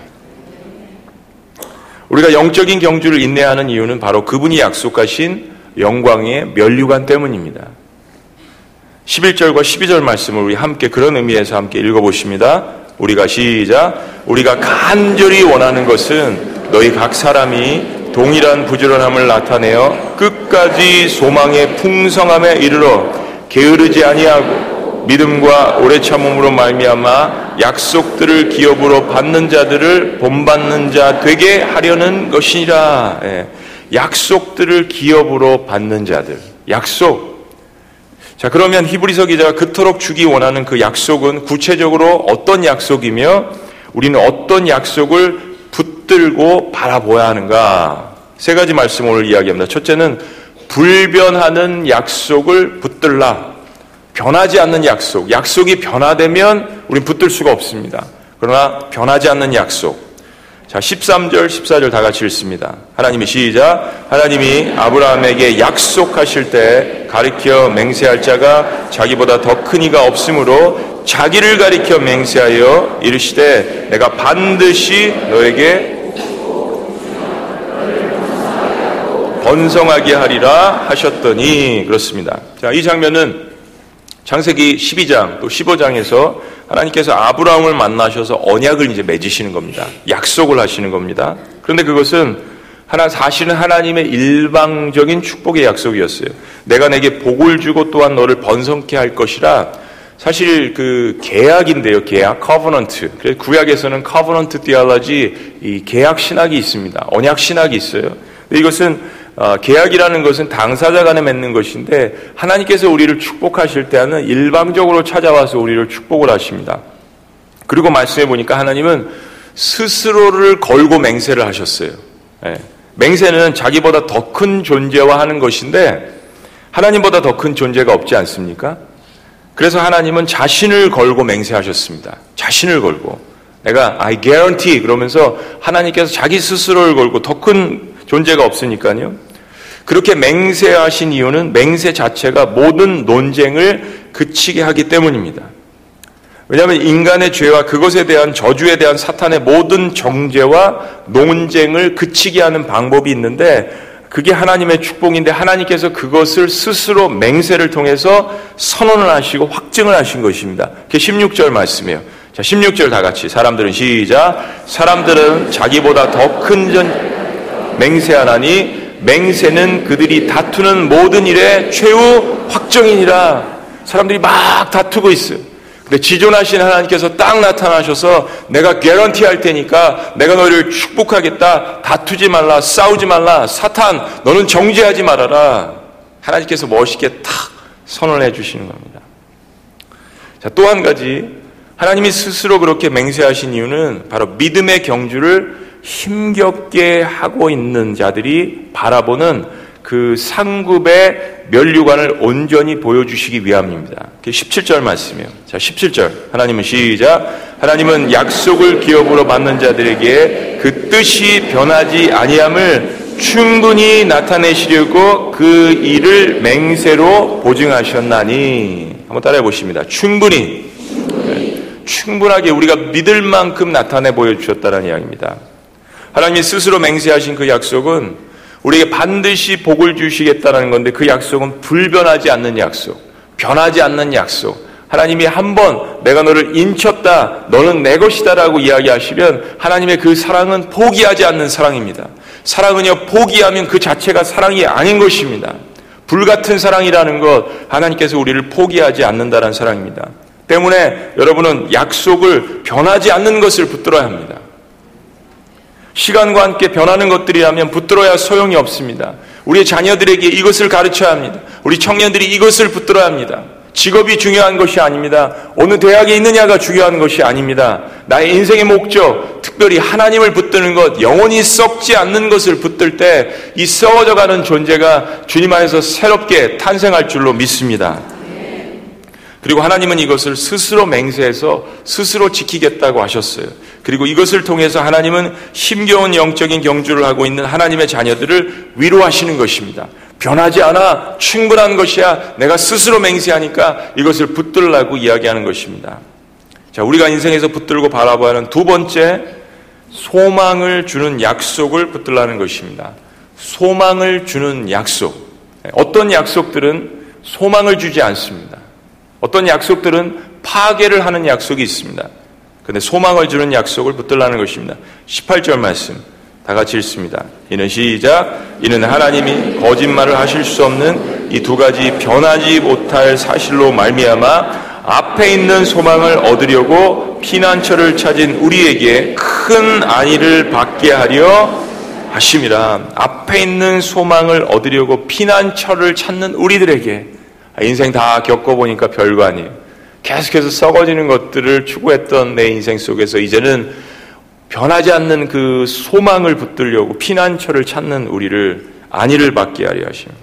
[SPEAKER 4] 우리가 영적인 경주를 인내하는 이유는 바로 그분이 약속하신 영광의 면류관 때문입니다. 11절과 12절 말씀을 우리 함께 그런 의미에서 함께 읽어보십니다. 우리가 시작. 우리가 간절히 원하는 것은 너희 각 사람이 동일한 부지런함을 나타내어 끝까지 소망의 풍성함에 이르러 게으르지 아니하고 믿음과 오래 참음으로 말미암아 약속들을 기업으로 받는 자들을 본받는 자 되게 하려는 것이니라. 예. 약속들을 기업으로 받는 자들. 약속. 자, 그러면 히브리서 기자가 그토록 주기 원하는 그 약속은 구체적으로 어떤 약속이며 우리는 어떤 약속을 붙들고 바라보아야 하는가? 세 가지 말씀 오늘 이야기합니다. 첫째는 불변하는 약속을 붙들라. 변하지 않는 약속. 약속이 변화되면 우린 붙들 수가 없습니다. 그러나 변하지 않는 약속. 자, 13절, 14절 다 같이 읽습니다. 하나님이 시작. 하나님이 아브라함에게 약속하실 때 가리켜 맹세할 자가 자기보다 더 큰 이가 없으므로 자기를 가리켜 맹세하여 이르시되 내가 반드시 너에게 번성하게 하리라 하셨더니 그렇습니다. 자, 이 장면은 창세기 12장 또 15장에서 하나님께서 아브라함을 만나셔서 언약을 이제 맺으시는 겁니다. 약속을 하시는 겁니다. 그런데 그것은 하나 사실은 하나님의 일방적인 축복의 약속이었어요. 내가 네게 복을 주고 또한 너를 번성케 할 것이라 사실 그 계약인데요. 계약 covenant. 그래서 구약에서는 covenant theology 이 계약 신학이 있습니다. 언약 신학이 있어요. 이것은 어, 계약이라는 것은 당사자 간에 맺는 것인데 하나님께서 우리를 축복하실 때는 일방적으로 찾아와서 우리를 축복을 하십니다. 그리고 말씀해 보니까 하나님은 스스로를 걸고 맹세를 하셨어요. 예. 맹세는 자기보다 더 큰 존재와 하는 것인데 하나님보다 더 큰 존재가 없지 않습니까? 그래서 하나님은 자신을 걸고 맹세하셨습니다. 자신을 걸고 내가 I guarantee 그러면서 하나님께서 자기 스스로를 걸고 더 큰 존재가 없으니까요. 그렇게 맹세하신 이유는 맹세 자체가 모든 논쟁을 그치게 하기 때문입니다. 왜냐하면 인간의 죄와 그것에 대한 저주에 대한 사탄의 모든 정죄와 논쟁을 그치게 하는 방법이 있는데 그게 하나님의 축복인데 하나님께서 그것을 스스로 맹세를 통해서 선언을 하시고 확증을 하신 것입니다. 그게 16절 말씀이에요. 자, 16절 다 같이 사람들은 시작. 사람들은 자기보다 더 큰 맹세하나니 맹세는 그들이 다투는 모든 일의 최후 확정이니라. 사람들이 막 다투고 있어요. 근데 지존하신 하나님께서 딱 나타나셔서 내가 개런티 할 테니까 내가 너희를 축복하겠다. 다투지 말라. 싸우지 말라. 사탄, 너는 정죄하지 말아라. 하나님께서 멋있게 탁 선언해 주시는 겁니다. 자, 또 한 가지. 하나님이 스스로 그렇게 맹세하신 이유는 바로 믿음의 경주를 힘겹게 하고 있는 자들이 바라보는 그 상급의 면류관을 온전히 보여주시기 위함입니다. 17절 말씀이에요. 자, 17절. 하나님은 시작. 하나님은 약속을 기업으로 받는 자들에게 그 뜻이 변하지 아니함을 충분히 나타내시려고 그 일을 맹세로 보증하셨나니. 한번 따라해 보십니다. 충분히. 네. 충분하게 우리가 믿을 만큼 나타내 보여주셨다는 이야기입니다. 하나님이 스스로 맹세하신 그 약속은 우리에게 반드시 복을 주시겠다는 건데 그 약속은 불변하지 않는 약속, 변하지 않는 약속. 하나님이 한 번 내가 너를 인쳤다, 너는 내 것이다라고 이야기하시면 하나님의 그 사랑은 포기하지 않는 사랑입니다. 사랑은요, 포기하면 그 자체가 사랑이 아닌 것입니다. 불같은 사랑이라는 것, 하나님께서 우리를 포기하지 않는다는 사랑입니다. 때문에 여러분은 약속을 변하지 않는 것을 붙들어야 합니다. 시간과 함께 변하는 것들이라면 붙들어야 소용이 없습니다. 우리 자녀들에게 이것을 가르쳐야 합니다. 우리 청년들이 이것을 붙들어야 합니다. 직업이 중요한 것이 아닙니다. 어느 대학에 있느냐가 중요한 것이 아닙니다. 나의 인생의 목적, 특별히 하나님을 붙드는 것, 영원히 썩지 않는 것을 붙들 때 이 썩어져 가는 존재가 주님 안에서 새롭게 탄생할 줄로 믿습니다. 그리고 하나님은 이것을 스스로 맹세해서 스스로 지키겠다고 하셨어요. 그리고 이것을 통해서 하나님은 힘겨운 영적인 경주를 하고 있는 하나님의 자녀들을 위로하시는 것입니다. 변하지 않아 충분한 것이야. 내가 스스로 맹세하니까 이것을 붙들라고 이야기하는 것입니다. 자, 우리가 인생에서 붙들고 바라봐야 하는 두 번째 소망을 주는 약속을 붙들라는 것입니다. 소망을 주는 약속. 어떤 약속들은 소망을 주지 않습니다. 어떤 약속들은 파괴를 하는 약속이 있습니다. 근데 소망을 주는 약속을 붙들라는 것입니다. 18절 말씀 다 같이 읽습니다. 이는 시작 이는 하나님이 거짓말을 하실 수 없는 이 두 가지 변하지 못할 사실로 말미암아 앞에 있는 소망을 얻으려고 피난처를 찾은 우리에게 큰 안위를 받게 하려 하심이라 앞에 있는 소망을 얻으려고 피난처를 찾는 우리들에게 인생 다 겪어보니까 별거 아니에요. 계속해서 썩어지는 것들을 추구했던 내 인생 속에서 이제는 변하지 않는 그 소망을 붙들려고 피난처를 찾는 우리를 안위를 받게 하려 하십니다.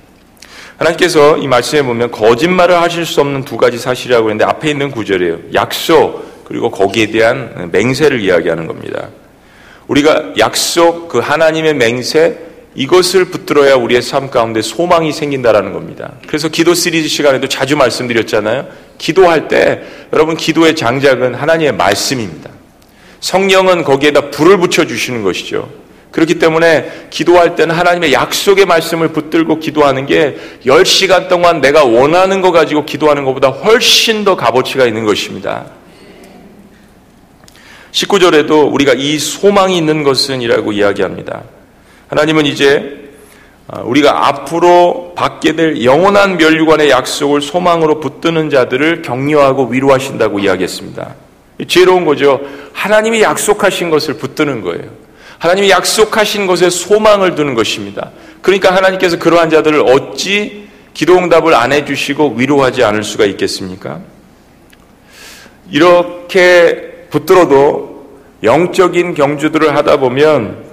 [SPEAKER 4] 하나님께서 이 말씀에 보면 거짓말을 하실 수 없는 두 가지 사실이라고 했는데 앞에 있는 구절이에요. 약속 그리고 거기에 대한 맹세를 이야기하는 겁니다. 우리가 약속 그 하나님의 맹세 이것을 붙들어야 우리의 삶 가운데 소망이 생긴다라는 겁니다. 그래서 기도 시리즈 시간에도 자주 말씀드렸잖아요. 기도할 때 여러분 기도의 장작은 하나님의 말씀입니다. 성령은 거기에다 불을 붙여 주시는 것이죠. 그렇기 때문에 기도할 때는 하나님의 약속의 말씀을 붙들고 기도하는 게 10시간 동안 내가 원하는 거 가지고 기도하는 것보다 훨씬 더 값어치가 있는 것입니다. 19절에도 우리가 이 소망이 있는 것은 이라고 이야기합니다. 하나님은 이제 아, 우리가 앞으로 받게 될 영원한 멸류관의 약속을 소망으로 붙드는 자들을 격려하고 위로하신다고 이야기했습니다. 지혜로운 거죠. 하나님이 약속하신 것을 붙드는 거예요. 하나님이 약속하신 것에 소망을 두는 것입니다. 그러니까 하나님께서 그러한 자들을 어찌 기도응답을 안 해주시고 위로하지 않을 수가 있겠습니까? 이렇게 붙들어도 영적인 경주들을 하다 보면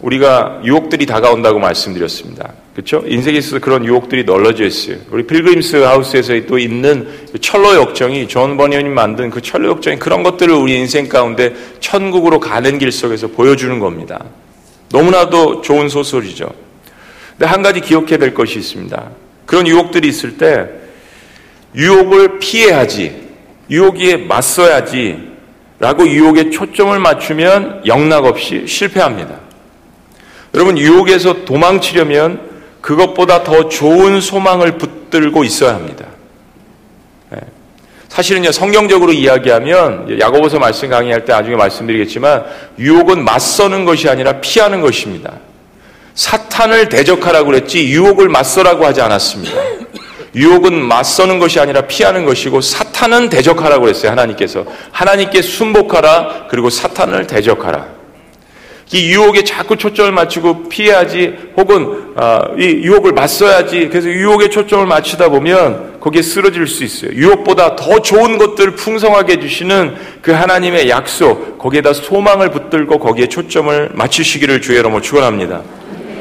[SPEAKER 4] 우리가 유혹들이 다가온다고 말씀드렸습니다. 그렇죠? 인생에 있어서 그런 유혹들이 널려져 있어요. 우리 필그림스 하우스에서 또 있는 그 천로 역정이 존 버니언이 만든 그 천로 역정이 그런 것들을 우리 인생 가운데 천국으로 가는 길 속에서 보여주는 겁니다. 너무나도 좋은 소설이죠. 근데 한 가지 기억해야 될 것이 있습니다. 그런 유혹들이 있을 때 유혹을 피해야지, 유혹에 맞서야지 라고 유혹에 초점을 맞추면 영락 없이 실패합니다. 여러분, 유혹에서 도망치려면 그것보다 더 좋은 소망을 붙들고 있어야 합니다. 네. 사실은요, 성경적으로 이야기하면, 야고보서 말씀 강의할 때 나중에 말씀드리겠지만, 유혹은 맞서는 것이 아니라 피하는 것입니다. 사탄을 대적하라고 그랬지, 유혹을 맞서라고 하지 않았습니다. 유혹은 맞서는 것이 아니라 피하는 것이고, 사탄은 대적하라고 그랬어요, 하나님께서. 하나님께 순복하라, 그리고 사탄을 대적하라. 이 유혹에 자꾸 초점을 맞추고 피해야지 혹은 어, 이 유혹을 맞서야지 그래서 유혹에 초점을 맞추다 보면 거기에 쓰러질 수 있어요. 유혹보다 더 좋은 것들을 풍성하게 해주시는 그 하나님의 약속 거기에다 소망을 붙들고 거기에 초점을 맞추시기를 주의 이름으로 축원합니다.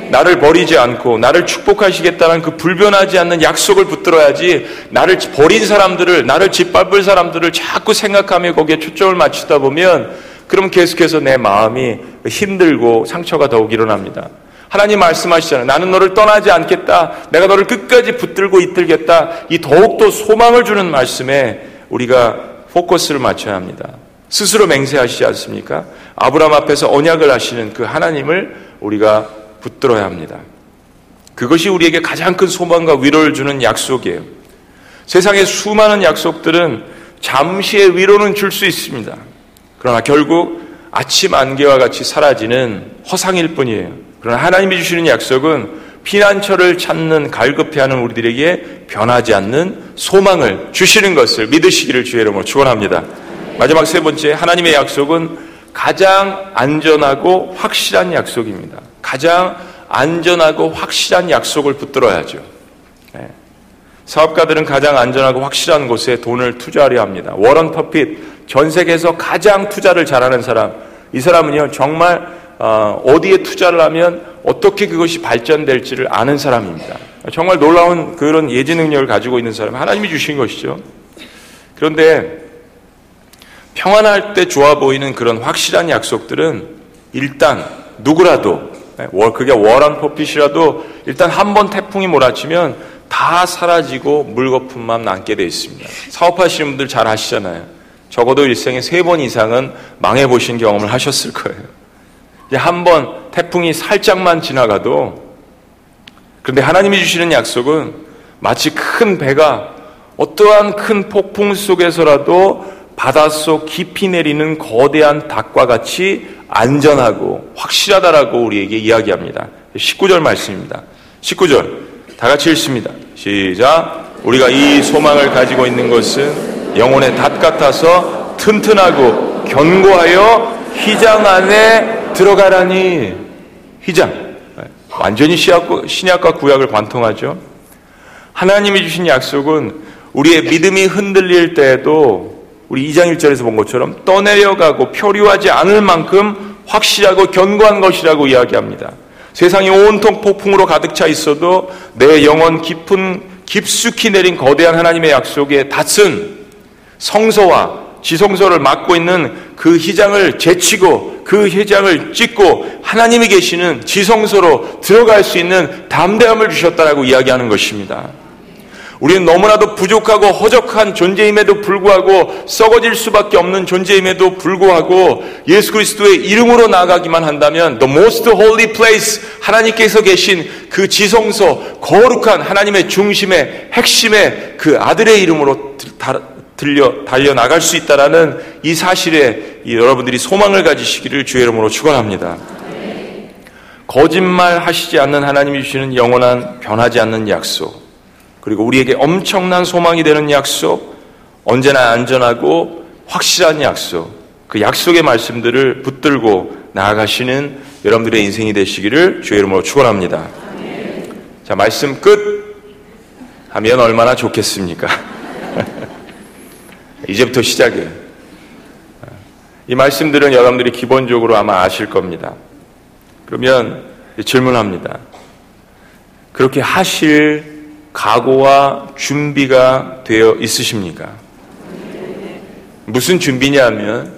[SPEAKER 4] 나를 버리지 않고 나를 축복하시겠다는 그 불변하지 않는 약속을 붙들어야지 나를 버린 사람들을 나를 짓밟을 사람들을 자꾸 생각하며 거기에 초점을 맞추다 보면 그럼 계속해서 내 마음이 힘들고 상처가 더욱 일어납니다. 하나님 말씀하시잖아요. 나는 너를 떠나지 않겠다. 내가 너를 끝까지 붙들고 있들겠다. 이 더욱더 소망을 주는 말씀에 우리가 포커스를 맞춰야 합니다. 스스로 맹세하시지 않습니까? 아브라함 앞에서 언약을 하시는 그 하나님을 우리가 붙들어야 합니다. 그것이 우리에게 가장 큰 소망과 위로를 주는 약속이에요. 세상의 수많은 약속들은 잠시의 위로는 줄 수 있습니다. 그러나 결국 아침 안개와 같이 사라지는 허상일 뿐이에요. 그러나 하나님이 주시는 약속은 피난처를 찾는 갈급해하는 우리들에게 변하지 않는 소망을 주시는 것을 믿으시기를 주의 이름으로 축원합니다. 마지막 세 번째 하나님의 약속은 가장 안전하고 확실한 약속입니다. 가장 안전하고 확실한 약속을 붙들어야죠. 네. 사업가들은 가장 안전하고 확실한 곳에 돈을 투자하려 합니다. 워런 퍼핏 전 세계에서 가장 투자를 잘하는 사람, 이 사람은요, 정말, 어, 어디에 투자를 하면 어떻게 그것이 발전될지를 아는 사람입니다. 정말 놀라운 그런 예지 능력을 가지고 있는 사람, 하나님이 주신 것이죠. 그런데 평안할 때 좋아 보이는 그런 확실한 약속들은 일단 누구라도, 네, 그게 워런 포핏이라도 일단 한 번 태풍이 몰아치면 다 사라지고 물거품만 남게 되어 있습니다. 사업하시는 분들 잘 아시잖아요. 적어도 일생에 세 번 이상은 망해보신 경험을 하셨을 거예요. 한번 태풍이 살짝만 지나가도 그런데 하나님이 주시는 약속은 마치 큰 배가 어떠한 큰 폭풍 속에서라도 바닷속 깊이 내리는 거대한 닭과 같이 안전하고 확실하다라고 우리에게 이야기합니다. 19절 말씀입니다. 19절 다 같이 읽습니다. 시작. 우리가 이 소망을 가지고 있는 것은 영혼의 닷 같아서 튼튼하고 견고하여 휘장 안에 들어가라니. 휘장. 완전히 신약과 구약을 관통하죠. 하나님이 주신 약속은 우리의 믿음이 흔들릴 때에도 우리 2장 1절에서 본 것처럼 떠내려가고 표류하지 않을 만큼 확실하고 견고한 것이라고 이야기합니다. 세상이 온통 폭풍으로 가득 차 있어도 내 영혼 깊은 깊숙이 내린 거대한 하나님의 약속에 닿은 성소와 지성소를 맡고 있는 그 희장을 제치고 그 희장을 찢고 하나님이 계시는 지성소로 들어갈 수 있는 담대함을 주셨다라고 이야기하는 것입니다. 우리는 너무나도 부족하고 허접한 존재임에도 불구하고 썩어질 수밖에 없는 존재임에도 불구하고 예수 그리스도의 이름으로 나아가기만 한다면 the most holy place 하나님께서 계신 그 지성소 거룩한 하나님의 중심의 핵심의 그 아들의 이름으로 들려 달려 나갈 수 있다라는 이 사실에 여러분들이 소망을 가지시기를 주의 이름으로 축원합니다. 거짓말 하시지 않는 하나님이 주시는 영원한 변하지 않는 약속. 그리고 우리에게 엄청난 소망이 되는 약속, 언제나 안전하고 확실한 약속, 그 약속의 말씀들을 붙들고 나아가시는 여러분들의 인생이 되시기를 주의 이름으로 축원합니다. 자, 말씀 끝 하면 얼마나 좋겠습니까? (laughs) 이제부터 시작이에요. 이 말씀들은 여러분들이 기본적으로 아마 아실 겁니다. 그러면 질문합니다. 그렇게 하실 각오와 준비가 되어 있으십니까? 무슨 준비냐면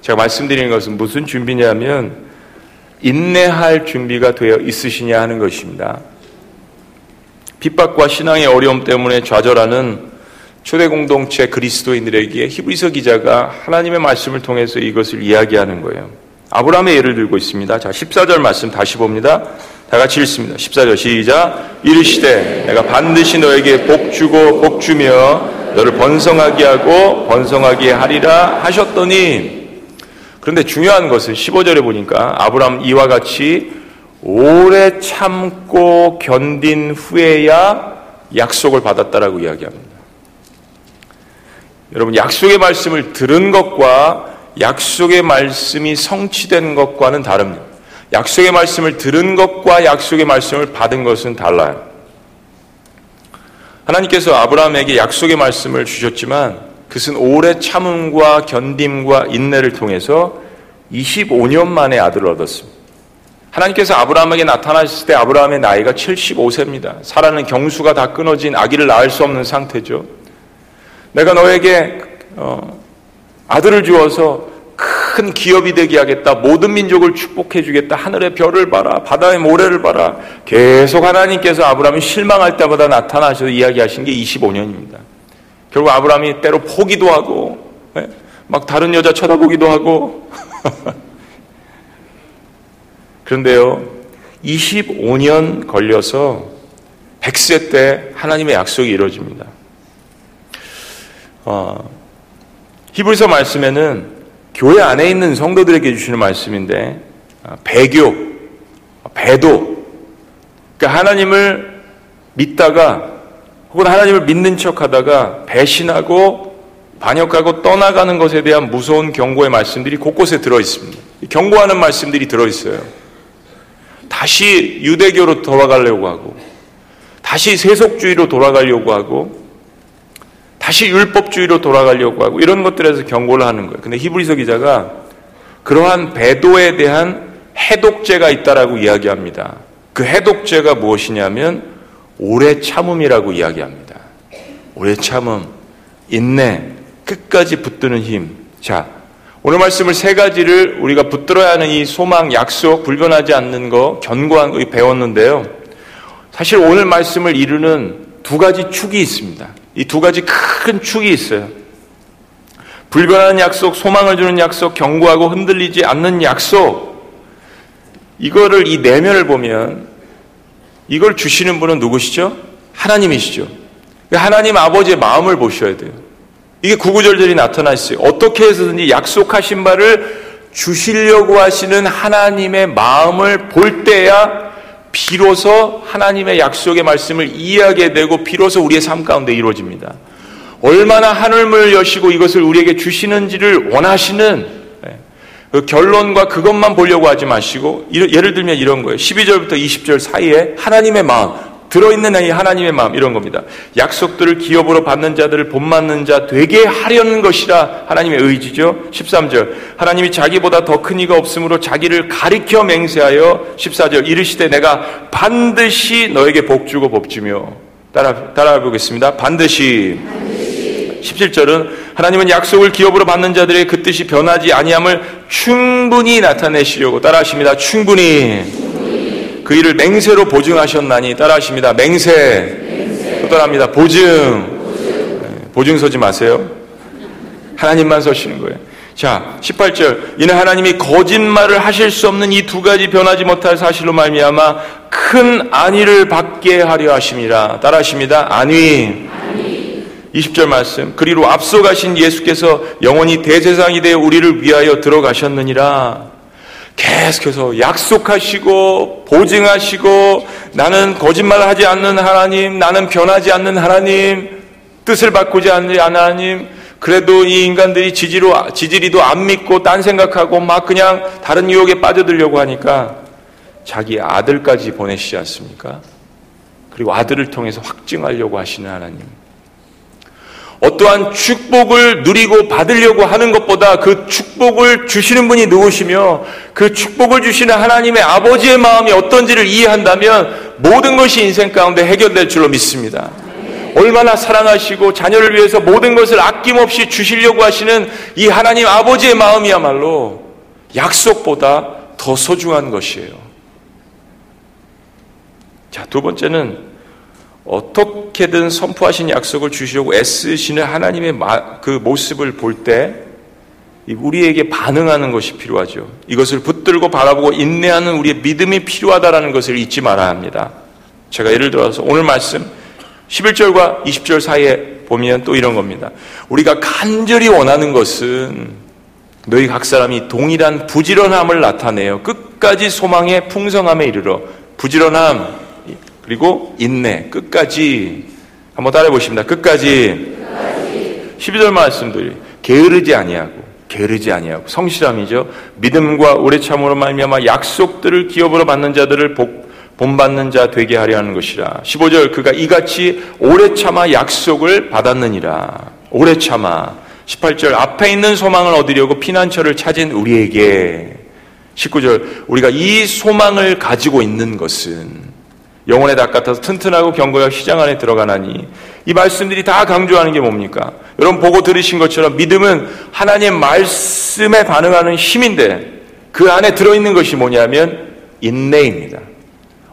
[SPEAKER 4] 제가 말씀드리는 것은 무슨 준비냐면 인내할 준비가 되어 있으시냐 하는 것입니다. 핍박과 신앙의 어려움 때문에 좌절하는 초대 공동체 그리스도인들에게 히브리서 기자가 하나님의 말씀을 통해서 이것을 이야기하는 거예요. 아브라함의 예를 들고 있습니다. 자, 14절 말씀 다시 봅니다. 다 같이 읽습니다. 14절 시작. 이르시되 내가 반드시 너에게 복 주고 복 주며 너를 번성하게 하고 번성하게 하리라 하셨더니 그런데 중요한 것은 15절에 보니까 아브라함 이와 같이 오래 참고 견딘 후에야 약속을 받았다라고 이야기합니다. 여러분 약속의 말씀을 들은 것과 약속의 말씀이 성취된 것과는 다릅니다. 약속의 말씀을 들은 것과 약속의 말씀을 받은 것은 달라요. 하나님께서 아브라함에게 약속의 말씀을 주셨지만 그것은 오래 참음과 견딤과 인내를 통해서 25년 만에 아들을 얻었습니다. 하나님께서 아브라함에게 나타나셨을 때 아브라함의 나이가 75세입니다. 사라는 경수가 다 끊어진 아기를 낳을 수 없는 상태죠. 내가 너에게 어, 아들을 주어서 큰 기업이 되게 하겠다. 모든 민족을 축복해 주겠다. 하늘의 별을 봐라. 바다의 모래를 봐라. 계속 하나님께서 아브라함이 실망할 때마다 나타나셔서 이야기하신 게 25년입니다. 결국 아브라함이 때로 포기도 하고 예? 막 다른 여자 쳐다보기도 하고 (laughs) 그런데요. 25년 걸려서 100세 때 하나님의 약속이 이루어집니다. 어, 히브리서 말씀에는 교회 안에 있는 성도들에게 주시는 말씀인데 아, 배교, 배도. 그러니까 하나님을 믿다가 혹은 하나님을 믿는 척하다가 배신하고 반역하고 떠나가는 것에 대한 무서운 경고의 말씀들이 곳곳에 들어 있습니다. 경고하는 말씀들이 들어 있어요. 다시 유대교로 돌아가려고 하고, 다시 세속주의로 돌아가려고 하고, 다시 율법주의로 돌아가려고 하고 이런 것들에서 경고를 하는 거예요. 근데 히브리서 기자가 그러한 배도에 대한 해독제가 있다라고 이야기합니다. 그 해독제가 무엇이냐면 오래 참음이라고 이야기합니다. 오래 참음, 인내, 끝까지 붙드는 힘. 자, 오늘 말씀을 세 가지를 우리가 붙들어야 하는 이 소망, 약속, 불변하지 않는 거, 견고한 거 배웠는데요. 사실 오늘 말씀을 이루는 두 가지 축이 있습니다. 이 두 가지 큰 축이 있어요. 불변하는 약속, 소망을 주는 약속, 경고하고 흔들리지 않는 약속. 이거를 이 내면을 보면 이걸 주시는 분은 누구시죠? 하나님이시죠. 하나님 아버지의 마음을 보셔야 돼요. 이게 구구절절이 나타나 있어요. 어떻게 해서든지 약속하신 바를 주시려고 하시는 하나님의 마음을 볼 때야 비로소 하나님의 약속의 말씀을 이해하게 되고 비로소 우리의 삶 가운데 이루어집니다. 얼마나 하늘문을 여시고 이것을 우리에게 주시는지를 원하시는 예, 그 결론과 그것만 보려고 하지 마시고 예를 들면 이런 거예요. 12절부터 20절 사이에 하나님의 마음 들어있는 이 하나님의 마음 이런 겁니다. 약속들을 기업으로 받는 자들을 본받는 자 되게 하려는 것이라 하나님의 의지죠. 13절 하나님이 자기보다 더 큰 이가 없으므로 자기를 가리켜 맹세하여 14절 이르시되 내가 반드시 너에게 복주고 복주며 따라 따라 보겠습니다. 반드시 17절은 하나님은 약속을 기업으로 받는 자들의 그 뜻이 변하지 아니함을 충분히 나타내시려고 따라하십니다. 충분히 그 일을 맹세로 보증하셨나니 따라하십니다. 맹세. 또 따라합니다. 보증. 네, 보증 서지 마세요. 하나님만 서시는 거예요. 자, 18절. 이는 하나님이 거짓말을 하실 수 없는 이 두 가지 변하지 못할 사실로 말미암아 큰 안위를 받게 하려 하심이라. 따라하십니다. 안위. 20절 말씀. 그리로 앞서 가신 예수께서 영원히 대제사장이 되어 우리를 위하여 들어가셨느니라. 계속해서 약속하시고 보증하시고 나는 거짓말을 하지 않는 하나님, 나는 변하지 않는 하나님, 뜻을 바꾸지 않는 하나님, 그래도 이 인간들이 지지로, 지지리도 안 믿고 딴 생각하고 막 그냥 다른 유혹에 빠져들려고 하니까 자기 아들까지 보내시지 않습니까? 그리고 아들을 통해서 확증하려고 하시는 하나님. 어떠한 축복을 누리고 받으려고 하는 것보다 그 축복을 주시는 분이 누구시며 그 축복을 주시는 하나님의 아버지의 마음이 어떤지를 이해한다면 모든 것이 인생 가운데 해결될 줄로 믿습니다. 얼마나 사랑하시고 자녀를 위해서 모든 것을 아낌없이 주시려고 하시는 이 하나님 아버지의 마음이야말로 약속보다 더 소중한 것이에요. 자, 두 번째는 어떻게든 선포하신 약속을 주시려고 애쓰시는 하나님의 그 모습을 볼 때 우리에게 반응하는 것이 필요하죠. 이것을 붙들고 바라보고 인내하는 우리의 믿음이 필요하다는 것을 잊지 말아야 합니다. 제가 예를 들어서 오늘 말씀 11절과 20절 사이에 보면 또 이런 겁니다. 우리가 간절히 원하는 것은 너희 각 사람이 동일한 부지런함을 나타내요. 끝까지 소망의 풍성함에 이르러 부지런함, 그리고 인내, 끝까지 한번 따라해 보십니다. 끝까지. 끝까지. 12절 말씀들 게으르지 아니하고 게으르지 아니하고 성실함이죠. 믿음과 오래 참으로 말미암아 약속들을 기업으로 받는 자들을 복 본받는 자 되게 하려 하는 것이라. 15절 그가 이같이 오래 참아 약속을 받았느니라. 오래 참아. 18절 앞에 있는 소망을 얻으려고 피난처를 찾은 우리에게 19절 우리가 이 소망을 가지고 있는 것은 영혼의 닭 같아서 튼튼하고 견고하여 시장 안에 들어가나니 이 말씀들이 다 강조하는 게 뭡니까? 여러분 보고 들으신 것처럼 믿음은 하나님의 말씀에 반응하는 힘인데 그 안에 들어있는 것이 뭐냐면 인내입니다.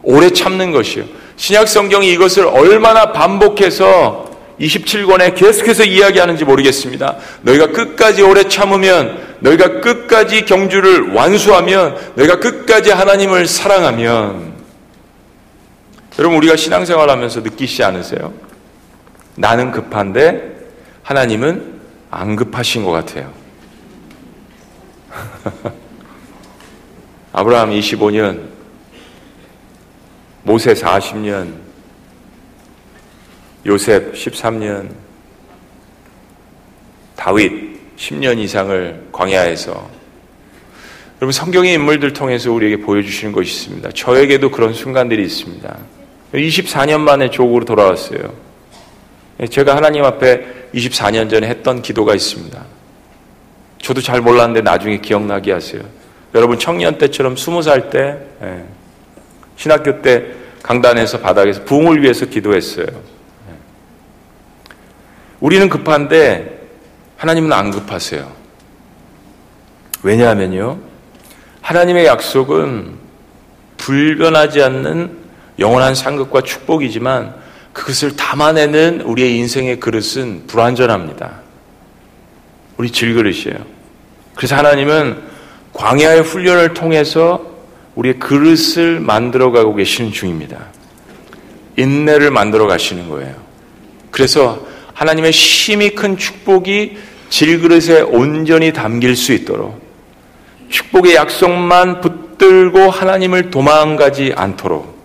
[SPEAKER 4] 오래 참는 것이요. 신약 성경이 이것을 얼마나 반복해서 27권에 계속해서 이야기하는지 모르겠습니다. 너희가 끝까지 오래 참으면, 너희가 끝까지 경주를 완수하면, 너희가 끝까지 하나님을 사랑하면, 여러분 우리가 신앙생활 하면서 느끼시지 않으세요? 나는 급한데 하나님은 안 급하신 것 같아요. (laughs) 아브라함 25년, 모세 40년, 요셉 13년, 다윗 10년 이상을 광야에서 여러분 성경의 인물들 통해서 우리에게 보여주시는 것이 있습니다. 저에게도 그런 순간들이 있습니다. 24년 만에 조국으로 돌아왔어요. 제가 하나님 앞에 24년 전에 했던 기도가 있습니다. 저도 잘 몰랐는데 나중에 기억나게 하세요. 여러분 청년 때처럼 20살 때 예, 신학교 때 강단에서 바닥에서 부흥을 위해서 기도했어요. 예. 우리는 급한데 하나님은 안 급하세요. 왜냐하면요. 하나님의 약속은 불변하지 않는 영원한 상급과 축복이지만 그것을 담아내는 우리의 인생의 그릇은 불완전합니다. 우리 질그릇이에요. 그래서 하나님은 광야의 훈련을 통해서 우리의 그릇을 만들어 가고 계시는 중입니다. 인내를 만들어 가시는 거예요. 그래서 하나님의 심히 큰 축복이 질그릇에 온전히 담길 수 있도록 축복의 약속만 붙들고 하나님을 도망가지 않도록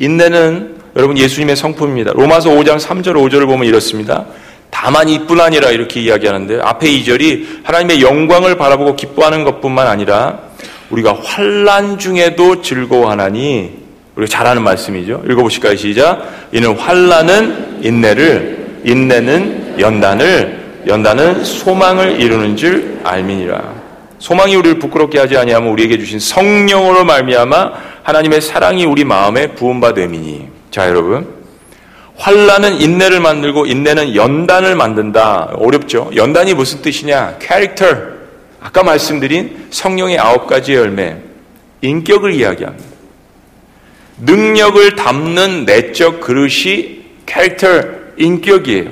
[SPEAKER 4] 인내는 여러분 예수님의 성품입니다. 로마서 5장 3절 5절을 보면 이렇습니다. 다만 이뿐 아니라 이렇게 이야기하는데 앞에 2절이 하나님의 영광을 바라보고 기뻐하는 것뿐만 아니라 우리가 환란 중에도 즐거워하나니 우리가 잘 아는 말씀이죠. 읽어보실까요? 시작. 이는 환란은 인내를 인내는 연단을 연단은 소망을 이루는 줄 알미니라. 소망이 우리를 부끄럽게 하지 아니하면 우리에게 주신 성령으로 말미암아 하나님의 사랑이 우리 마음에 부음받음이니. 자, 여러분. 환란은 인내를 만들고 인내는 연단을 만든다. 어렵죠? 연단이 무슨 뜻이냐? 캐릭터. 아까 말씀드린 성령의 아홉 가지 열매. 인격을 이야기합니다. 능력을 담는 내적 그릇이 캐릭터, 인격이에요.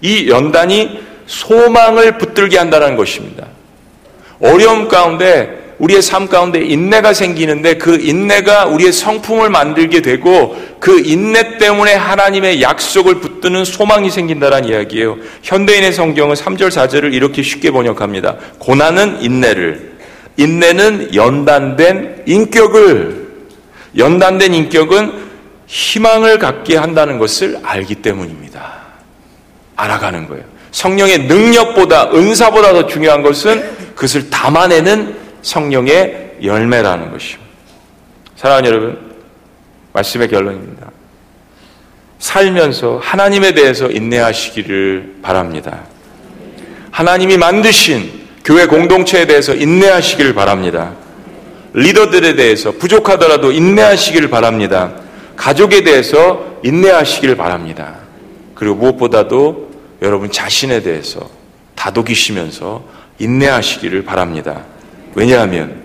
[SPEAKER 4] 이 연단이 소망을 붙들게 한다는 것입니다. 어려움 가운데 우리의 삶 가운데 인내가 생기는데 그 인내가 우리의 성품을 만들게 되고 그 인내 때문에 하나님의 약속을 붙드는 소망이 생긴다는 이야기예요. 현대인의 성경은 3절 4절을 이렇게 쉽게 번역합니다. 고난은 인내를 인내는 연단된 인격을 연단된 인격은 희망을 갖게 한다는 것을 알기 때문입니다. 알아가는 거예요. 성령의 능력보다 은사보다 더 중요한 것은 그것을 담아내는 성령의 열매라는 것이죠. 사랑하는 여러분, 말씀의 결론입니다. 살면서 하나님에 대해서 인내하시기를 바랍니다. 하나님이 만드신 교회 공동체에 대해서 인내하시기를 바랍니다. 리더들에 대해서 부족하더라도 인내하시기를 바랍니다. 가족에 대해서 인내하시기를 바랍니다. 그리고 무엇보다도 여러분 자신에 대해서 다독이시면서 인내하시기를 바랍니다. 왜냐하면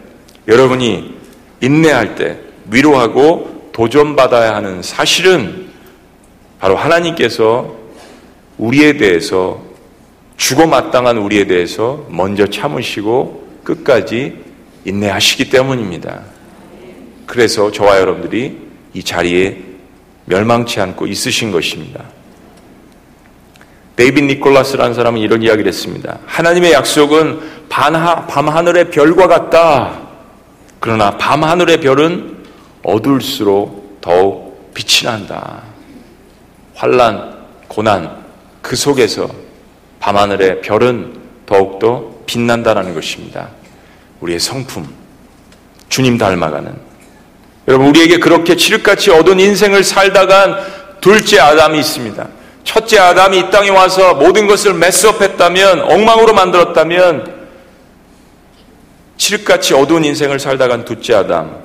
[SPEAKER 4] 여러분이 인내할 때 위로하고 도전받아야 하는 사실은 바로 하나님께서 우리에 대해서 죽어 마땅한 우리에 대해서 먼저 참으시고 끝까지 인내하시기 때문입니다. 그래서 저와 여러분들이 이 자리에 멸망치 않고 있으신 것입니다. 데이빗 니콜라스라는 사람은 이런 이야기를 했습니다. 하나님의 약속은 밤하늘의 별과 같다. 그러나 밤하늘의 별은 어두울수록 더욱 빛이 난다. 환란, 고난 그 속에서 밤하늘의 별은 더욱더 빛난다라는 것입니다. 우리의 성품, 주님 닮아가는. 여러분, 우리에게 그렇게 칠흑같이 어두운 인생을 살다간 둘째 아담이 있습니다. 첫째 아담이 이 땅에 와서 모든 것을 메스업했다면, 엉망으로 만들었다면, 칠흑같이 어두운 인생을 살다 간 둘째 아담,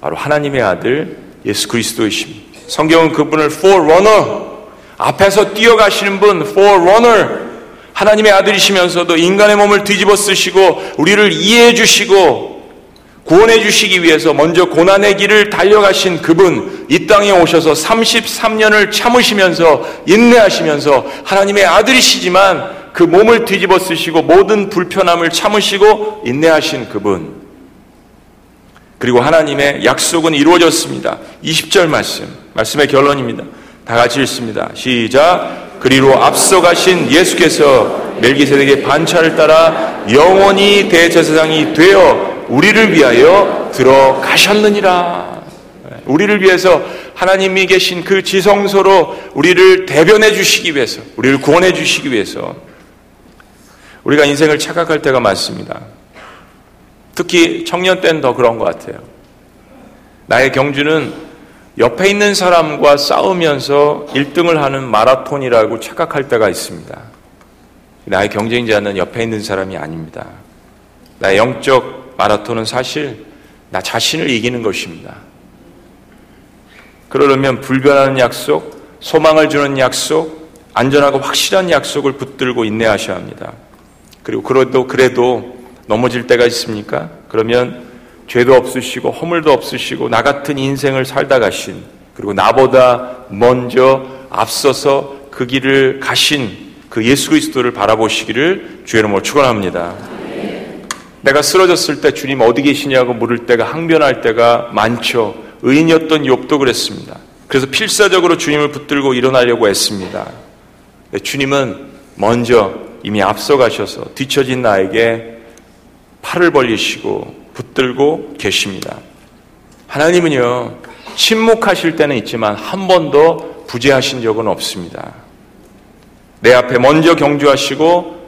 [SPEAKER 4] 바로 하나님의 아들 예수 그리스도이십니다. 성경은 그분을 forerunner, 앞에서 뛰어가시는 분, forerunner, 하나님의 아들이시면서도 인간의 몸을 뒤집어 쓰시고 우리를 이해해 주시고 구원해 주시기 위해서 먼저 고난의 길을 달려가신 그분 이 땅에 오셔서 33년을 참으시면서 인내하시면서 하나님의 아들이시지만 그 몸을 뒤집어 쓰시고 모든 불편함을 참으시고 인내하신 그분 그리고 하나님의 약속은 이루어졌습니다. 20절 말씀 말씀의 결론입니다. 다 같이 읽습니다. 시작 그리로 앞서가신 예수께서 멜기세덱의 반차를 따라 영원히 대제사장이 되어 우리를 위하여 들어가셨느니라. 우리를 위해서 하나님이 계신 그 지성소로 우리를 대변해 주시기 위해서, 우리를 구원해 주시기 위해서 우리가 인생을 착각할 때가 많습니다. 특히 청년 때는 더 그런 것 같아요. 나의 경주는 옆에 있는 사람과 싸우면서 1등을 하는 마라톤이라고 착각할 때가 있습니다. 나의 경쟁자는 옆에 있는 사람이 아닙니다. 나의 영적 마라톤은 사실 나 자신을 이기는 것입니다. 그러려면 불변하는 약속, 소망을 주는 약속, 안전하고 확실한 약속을 붙들고 인내하셔야 합니다. 그리고 그래도 그래도 넘어질 때가 있습니까? 그러면 죄도 없으시고 허물도 없으시고 나 같은 인생을 살다 가신 그리고 나보다 먼저 앞서서 그 길을 가신 그 예수 그리스도를 바라보시기를 주의 이름으로 축원합니다. 내가 쓰러졌을 때 주님 어디 계시냐고 물을 때가 항변할 때가 많죠. 의인이었던 욥도 그랬습니다. 그래서 필사적으로 주님을 붙들고 일어나려고 했습니다. 주님은 먼저 이미 앞서가셔서 뒤처진 나에게 팔을 벌리시고 붙들고 계십니다. 하나님은요, 침묵하실 때는 있지만 한 번도 부재하신 적은 없습니다. 내 앞에 먼저 경주하시고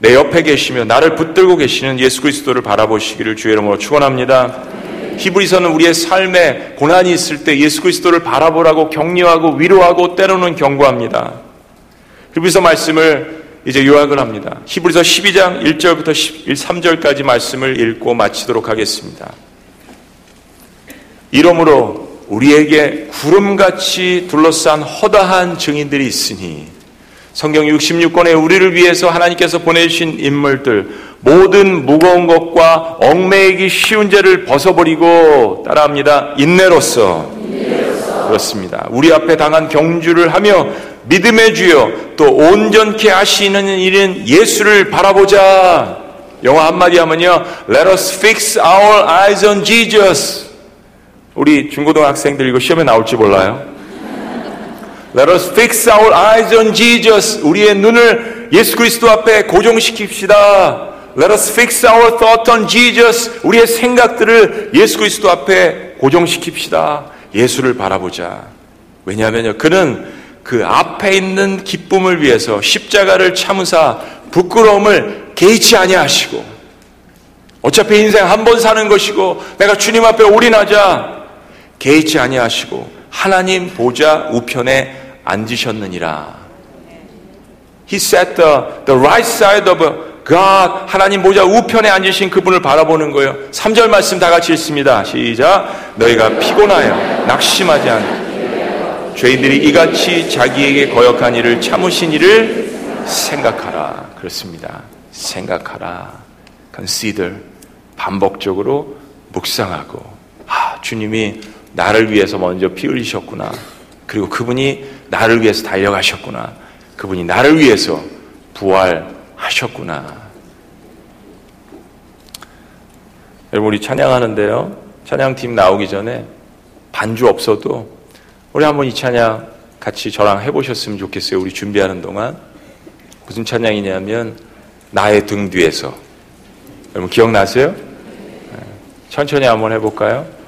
[SPEAKER 4] 내 옆에 계시며 나를 붙들고 계시는 예수 그리스도를 바라보시기를 주의 이름으로 축원합니다. 히브리서는 우리의 삶에 고난이 있을 때 예수 그리스도를 바라보라고 격려하고 위로하고 때로는 경고합니다. 히브리서 말씀을 이제 요약을 합니다. 히브리서 12장 1절부터 13절까지 말씀을 읽고 마치도록 하겠습니다. 이러므로 우리에게 구름같이 둘러싼 허다한 증인들이 있으니 성경 66권에 우리를 위해서 하나님께서 보내주신 인물들 모든 무거운 것과 얽매이기 쉬운 죄를 벗어버리고 따라합니다. 인내로서 그렇습니다. 우리 앞에 당한 경주를 하며 믿음의 주여 또 온전케 하시는 일은 예수를 바라보자. 영어 한마디 하면요. Let us fix our eyes on Jesus. 우리 중고등학생들 이거 시험에 나올지 몰라요. Let us fix our eyes on Jesus. 우리의 눈을 예수 그리스도 앞에 고정시킵시다. Let us fix our thought on Jesus. 우리의 생각들을 예수 그리스도 앞에 고정시킵시다. 예수를 바라보자. 왜냐하면요. 그는 그 앞에 있는 기쁨을 위해서 십자가를 참으사 부끄러움을 개의치 아니하시고 어차피 인생 한 번 사는 것이고 내가 주님 앞에 올인하자 개의치 아니하시고 하나님 보좌 우편에 앉으셨느니라. He sat the, the right side of God. 하나님 보좌 우편에 앉으신 그분을 바라보는 거예요. 3절 말씀 다 같이 읽습니다. 시작. 너희가 피곤하여 낙심하지 않고 죄인들이 이같이 자기에게 거역한 일을 참으신 일을 생각하라. 그렇습니다. 생각하라. consider. 반복적으로 묵상하고. 아, 주님이 나를 위해서 먼저 피 흘리셨구나. 그리고 그분이 나를 위해서 달려가셨구나. 그분이 나를 위해서 부활하셨구나. 여러분, 우리 찬양하는데요. 찬양팀 나오기 전에 반주 없어도 우리 한번 이 찬양 같이 저랑 해보셨으면 좋겠어요. 우리 준비하는 동안. 무슨 찬양이냐면, 나의 등 뒤에서. 여러분 기억나세요? 네. 천천히 한번 해볼까요?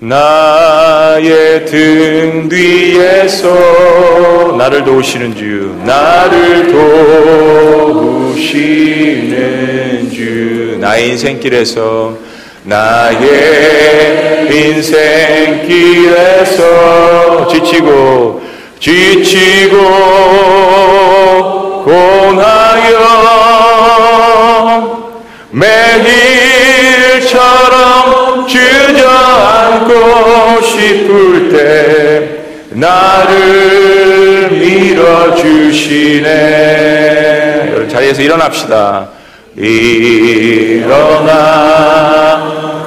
[SPEAKER 4] 나의 등 뒤에서 나를 도우시는 주, 나를 도우시는 주, 나의 인생길에서, 나의 인생길에서 지치고, 지치고, 고나여, 매일처럼 주저앉고 싶을 때 나를 밀어주시네. 자리에서 일어납시다. 일어나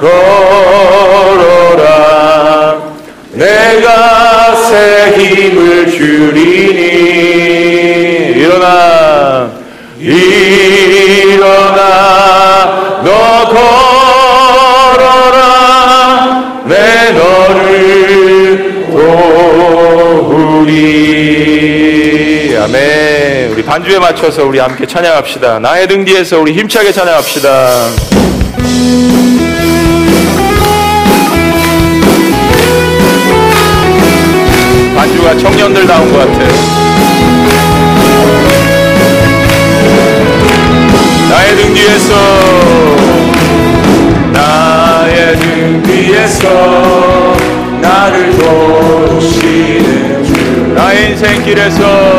[SPEAKER 4] 걸어라 내가 새 힘을 주리니 일어나 우리 반주에 맞춰서 우리 함께 찬양합시다. 나의 등 뒤에서 우리 힘차게 찬양합시다. 반주가 청년들 나온 것 같아요 나의 등 뒤에서 나의 등 뒤에서 나를 도우시는 주. 나의 인생길에서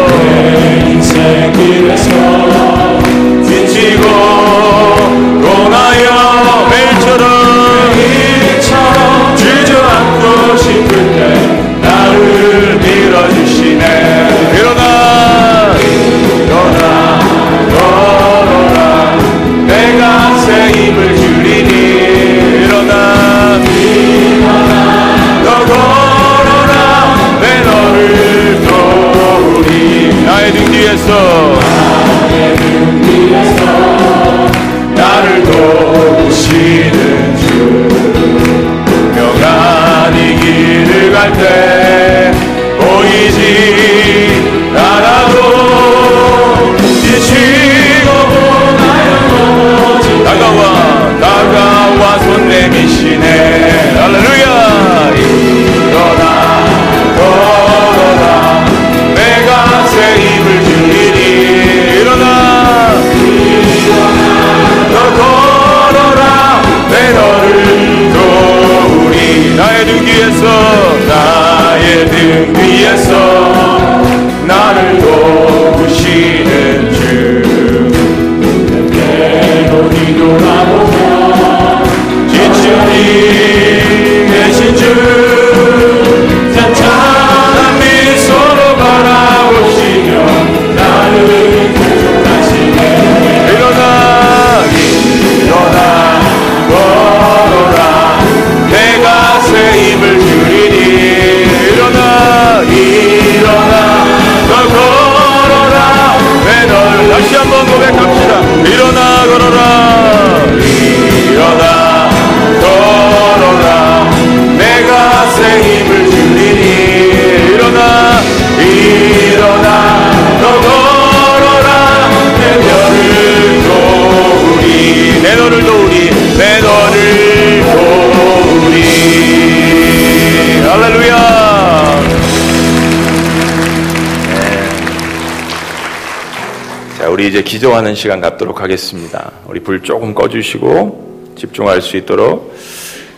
[SPEAKER 4] 우리 이제 기도하는 시간 갖도록 하겠습니다. 우리 불 조금 꺼주시고 집중할 수 있도록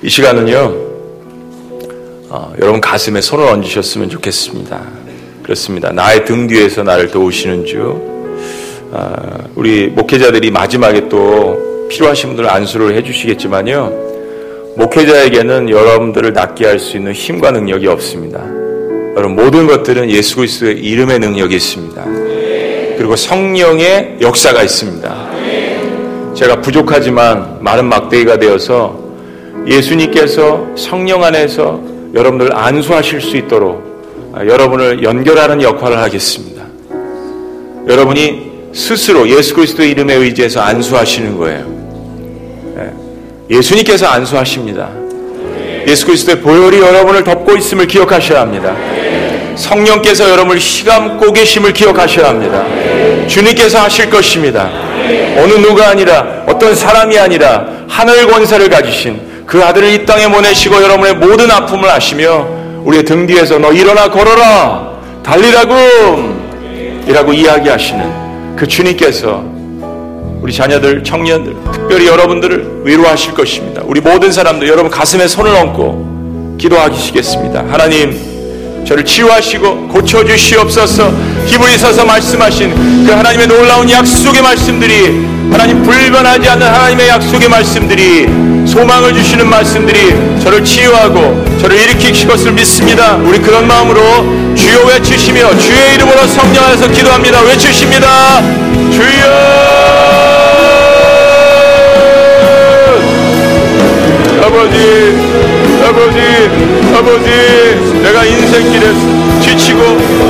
[SPEAKER 4] 이 시간은요, 어, 여러분 가슴에 손을 얹으셨으면 좋겠습니다. 그렇습니다. 나의 등 뒤에서 나를 도우시는 주. 어, 우리 목회자들이 마지막에 또 필요하신 분들 안수를 해주시겠지만요, 목회자에게는 여러분들을 낫게 할 수 있는 힘과 능력이 없습니다. 여러분 모든 것들은 예수 그리스도의 이름의 능력이 있습니다. 그리고 성령의 역사가 있습니다. 제가 부족하지만 많은 막대기가 되어서 예수님께서 성령 안에서 여러분들 안수하실 수 있도록 아, 여러분을 연결하는 역할을 하겠습니다. 여러분이 스스로 예수 그리스도의 이름에 의지해서 안수하시는 거예요. 예. 예수님께서 안수하십니다. 예수 그리스도의 보혈이 여러분을 덮고 있음을 기억하셔야 합니다. 성령께서 여러분을 휘감고 계심을 기억하셔야 합니다. 주님께서 하실 것입니다. 어느 누가 아니라 어떤 사람이 아니라 하늘 권세를 가지신 그 아들을 이 땅에 보내시고 여러분의 모든 아픔을 아시며 우리의 등 뒤에서 너 일어나 걸어라 달리라고 이라고 이야기하시는 그 주님께서 우리 자녀들, 청년들, 특별히 여러분들을 위로하실 것입니다. 우리 모든 사람들 여러분 가슴에 손을 얹고 기도하시겠습니다. 하나님 저를 치유하시고 고쳐주시옵소서. 있어서 말씀하신 그 하나님의 놀라운 약속의 말씀들이 하나님 불변하지 않는 하나님의 약속의 말씀들이 소망을 주시는 말씀들이 저를 치유하고 저를 일으키실 것을 믿습니다. 우리 그런 마음으로 주여 외치시며 주의 이름으로 성령 안에서 기도합니다. 외치십니다. 주여! 아버지 아버지 아버지 내가 인생길에 지치고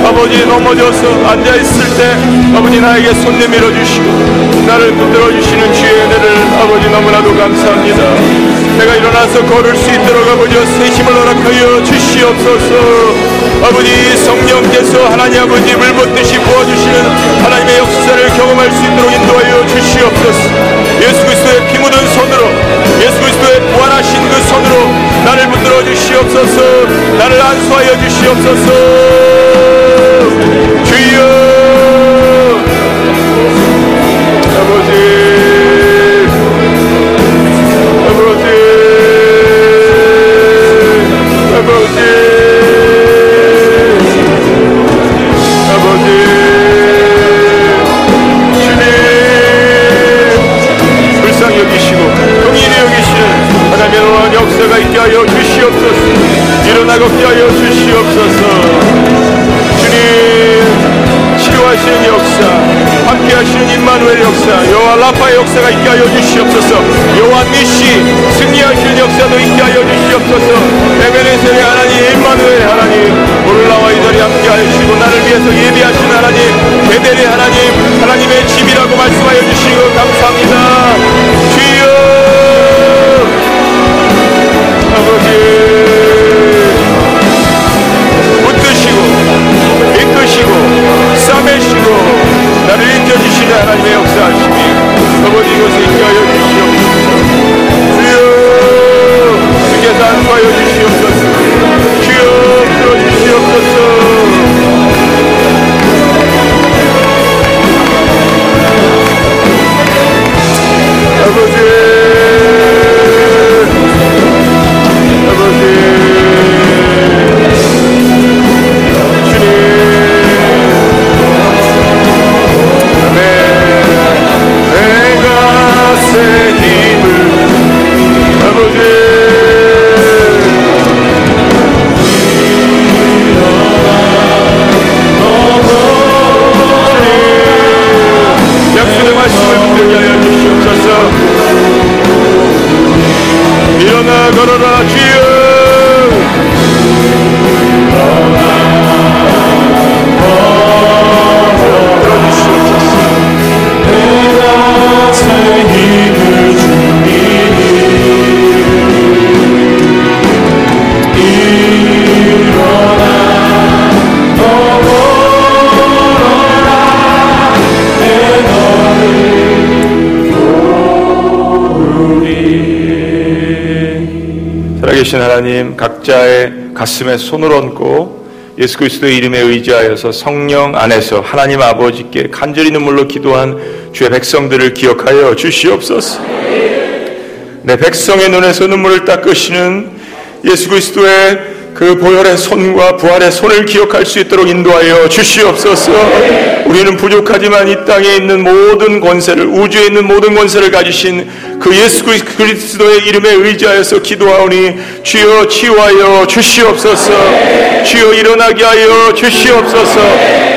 [SPEAKER 4] 아버지 넘어져서 앉아있을 때 아버지 나에게 손 내밀어 주시고 나를 붙들어 주시는 주의 은혜를 아버지 너무나도 감사합니다. 내가 일어나서 걸을 수 있도록 아버지 새 힘을 허락하여 주시옵소서. 아버지 성령께서 하나님 아버지 물 붓듯이 부어주시는 하나님의 역사를 경험할 수 있도록 인도하여 주시옵소서. 예수 그리스도의 피 묻은 손으로 예수 그리스도의 부활하신 그 손으로 나를 붙들어 주시옵소서. 나를 안수하여 주시옵소서. 주여 역사가 있게 하여 주시옵소서. 니시 승리하시는 역사도 있게 하여 주시옵소서. 에베네셀의 하나님 임마누엘 하나님 오늘 나와 이 자리에 함께 하시고 나를 위해서 예비하신 하나님 베델의 하나님 하나님의 집이라고 말씀하여 주시는 살아계신 하나님 각자의 가슴에 손을 얹고 예수 그리스도의 이름에 의지하여서 성령 안에서 하나님 아버지께 간절히 눈물로 기도한 주의 백성들을 기억하여 주시옵소서. 내 백성의 눈에서 눈물을 닦으시는 예수 그리스도의 그 보혈의 손과 부활의 손을 기억할 수 있도록 인도하여 주시옵소서. 우리는 부족하지만 이 땅에 있는 모든 권세를 우주에 있는 모든 권세를 가지신 그 예수 그리스도의 이름에 의지하여서 기도하오니 주여 치유하여 주시옵소서. 주여 일어나게 하여 주시옵소서.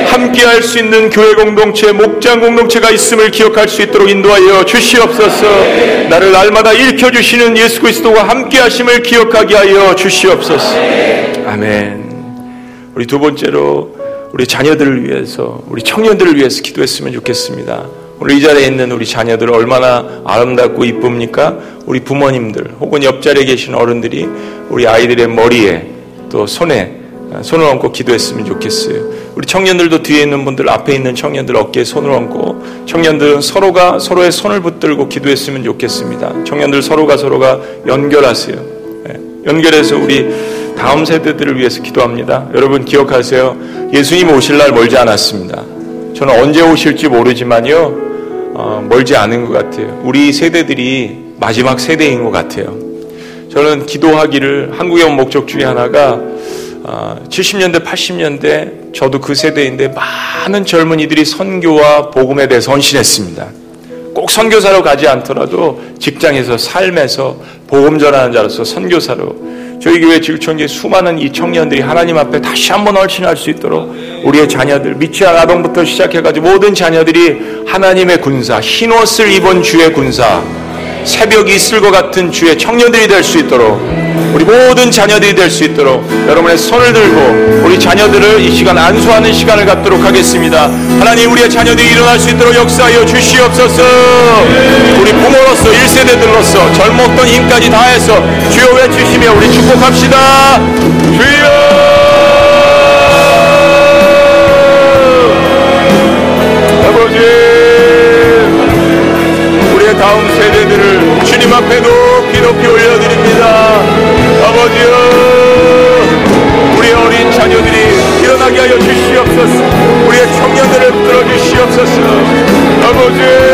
[SPEAKER 4] 함께 할 수 있는 교회 공동체, 목장 공동체가 있음을 기억할 수 있도록 인도하여 주시옵소서. 나를 날마다 일켜 주시는 예수 그리스도와 함께 하심을 기억하게 하여 주시옵소서. 아멘. 우리 두 번째로 우리 자녀들을 위해서, 우리 청년들을 위해서 기도했으면 좋겠습니다. 오늘 이 자리에 있는 우리 자녀들 얼마나 아름답고 이쁩니까? 우리 부모님들 혹은 옆자리에 계신 어른들이 우리 아이들의 머리에 또 손에 손을 얹고 기도했으면 좋겠어요. 우리 청년들도 뒤에 있는 분들, 앞에 있는 청년들 어깨에 손을 얹고 청년들은 서로가 서로의 손을 붙들고 기도했으면 좋겠습니다. 청년들 서로가 서로가 연결하세요. 예, 연결해서 우리 다음 세대들을 위해서 기도합니다. 여러분 기억하세요. 예수님 오실 날 멀지 않았습니다. 저는 언제 오실지 모르지만요, 어, 멀지 않은 것 같아요. 우리 세대들이 마지막 세대인 것 같아요. 저는 기도하기를 한국에 온 목적 중에 하나가 어, 70년대, 80년대 저도 그 세대인데 많은 젊은이들이 선교와 복음에 대해서 헌신했습니다. 꼭 선교사로 가지 않더라도 직장에서 삶에서 복음 전하는 자로서 선교사로 저희 교회 지구촌에 수많은 이 청년들이 하나님 앞에 다시 한번 얼씬할 수 있도록 우리의 자녀들 미취학 아동부터 시작해가지고 모든 자녀들이 하나님의 군사 흰옷을 입은 주의 군사 새벽이 있을 것 같은 주의 청년들이 될 수 있도록 우리 모든 자녀들이 될 수 있도록 여러분의 손을 들고 우리 자녀들을 이 시간 안수하는 시간을 갖도록 하겠습니다. 하나님 우리의 자녀들이 일어날 수 있도록 역사하여 주시옵소서. 우리 부모로서 1세대들로서 젊었던 힘까지 다해서 주여 외치시며 우리 축복합시다. 주여! 다음 세대들을 주님 앞에 높이 높이 올려드립니다. 아버지여, 우리 어린 자녀들이 일어나게 하여 주시옵소서. 우리의 청년들을 붙들어 주시옵소서. 아버지.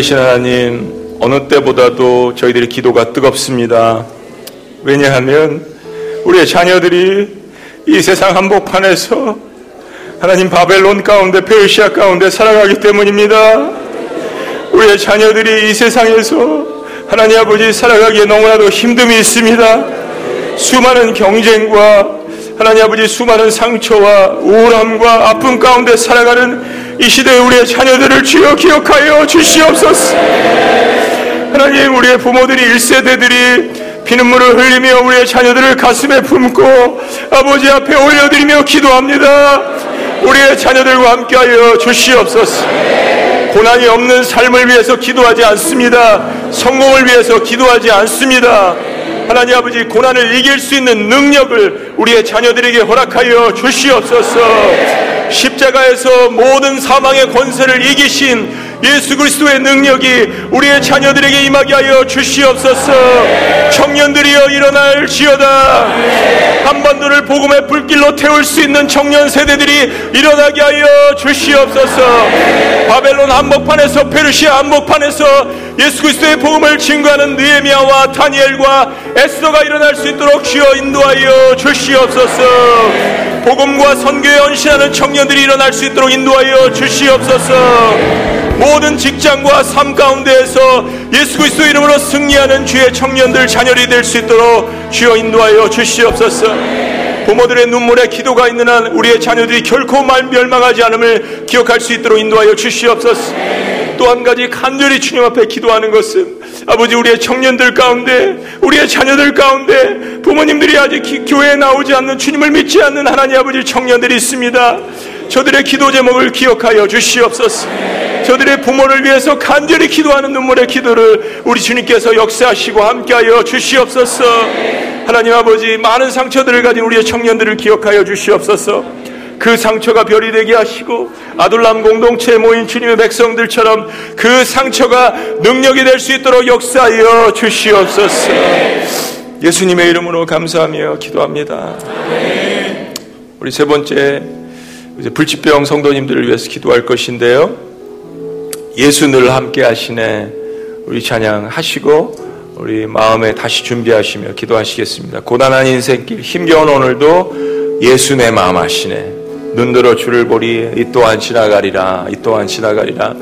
[SPEAKER 4] 계신 하나님, 어느 때보다도 저희들의 기도가 뜨겁습니다. 왜냐하면 우리의 자녀들이 이 세상 한복판에서 하나님 바벨론 가운데 페르시아 가운데 살아가기 때문입니다. 우리의 자녀들이 이 세상에서 하나님 아버지 살아가기에 너무나도 힘듦이 있습니다. 수많은 경쟁과 하나님 아버지 수많은 상처와 우울함과 아픔 가운데 살아가는 이 시대의 우리의 자녀들을 주여 기억하여 주시옵소서. 하나님 우리의 부모들이 1세대들이 피눈물을 흘리며 우리의 자녀들을 가슴에 품고 아버지 앞에 올려드리며 기도합니다. 우리의 자녀들과 함께하여 주시옵소서. 고난이 없는 삶을 위해서 기도하지 않습니다. 성공을 위해서 기도하지 않습니다. 하나님 아버지 고난을 이길 수 있는 능력을 우리의 자녀들에게 허락하여 주시옵소서. 십자가에서 모든 사망의 권세를 이기신 예수 그리스도의 능력이 우리의 자녀들에게 임하게 하여 주시옵소서. 청년들이여 일어날 지어다. 한반도를 복음의 불길로 태울 수 있는 청년 세대들이 일어나게 하여 주시옵소서. 바벨론 한복판에서 페르시아 한복판에서 예수 그리스도의 복음을 증거하는 느헤미야와 다니엘과 에스더가 일어날 수 있도록 주여 인도하여 주시옵소서. 복음과 선교에 헌신하는 청년들이 일어날 수 있도록 인도하여 주시옵소서. 모든 직장과 삶 가운데에서 예수 그리스도 이름으로 승리하는 주의 청년들 자녀들이 될 수 있도록 주여 인도하여 주시옵소서. 부모들의 눈물에 기도가 있는 한 우리의 자녀들이 결코 말 멸망하지 않음을 기억할 수 있도록 인도하여 주시옵소서. 또 한 가지 간절히 주님 앞에 기도하는 것은 아버지 우리의 청년들 가운데 우리의 자녀들 가운데 부모님들이 아직 기, 교회에 나오지 않는 주님을 믿지 않는 하나님 아버지 청년들이 있습니다. 저들의 기도 제목을 기억하여 주시옵소서. 저들의 부모를 위해서 간절히 기도하는 눈물의 기도를 우리 주님께서 역사하시고 함께하여 주시옵소서. 하나님 아버지 많은 상처들을 가진 우리의 청년들을 기억하여 주시옵소서. 그 상처가 별이 되게 하시고 아둘람 공동체에 모인 주님의 백성들처럼 그 상처가 능력이 될 수 있도록 역사하여 주시옵소서. 예수님의 이름으로 감사하며 기도합니다. 우리 세 번째 불치병 성도님들을 위해서 기도할 것인데요. 예수 늘 함께 하시네. 우리 찬양 하시고 우리 마음에 다시 준비하시며 기도하시겠습니다. 고단한 인생길 힘겨운 오늘도 예수 내 마음 하시네. 눈들어 주를 보리. 이 또한 지나가리라. 이 또한 지나가리라.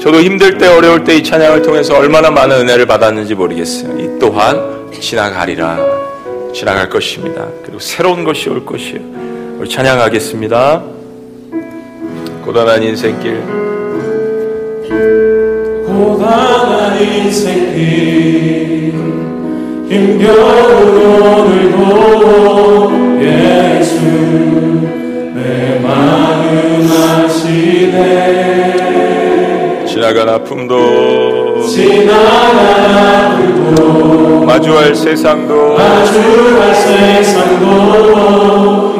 [SPEAKER 4] 저도 힘들 때 어려울 때 이 찬양을 통해서 얼마나 많은 은혜를 받았는지 모르겠어요. 이 또한 지나가리라. 지나갈 것입니다. 그리고 새로운 것이 올 것이에요. 우리 찬양하겠습니다. 고단한 인생길.
[SPEAKER 1] 고단한 인생길. 힘겨운 오늘도 예수
[SPEAKER 4] 지나간 아픔도
[SPEAKER 1] 지나간 아픔도
[SPEAKER 4] 마주할 세상도
[SPEAKER 1] 마주할 세상도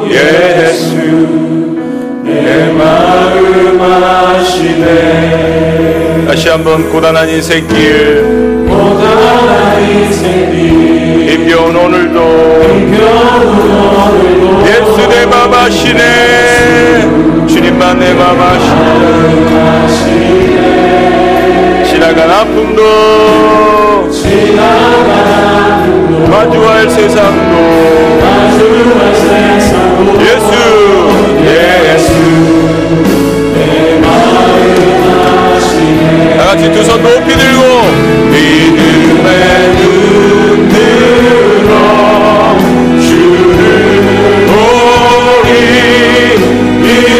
[SPEAKER 4] 예수
[SPEAKER 1] 내 마음 아시네
[SPEAKER 4] 다시 한번 고단한 인생길.
[SPEAKER 1] 고단한 인생길.
[SPEAKER 4] 힘겨운 오늘도
[SPEAKER 1] 힘겨운 오늘도
[SPEAKER 4] 내맘 하시네. 주님만 내맘 하시네. 지나간 아픔도 마주할 세상도 예수 예수. 다 같이 두 손 높이 들고 믿음의 눈 들어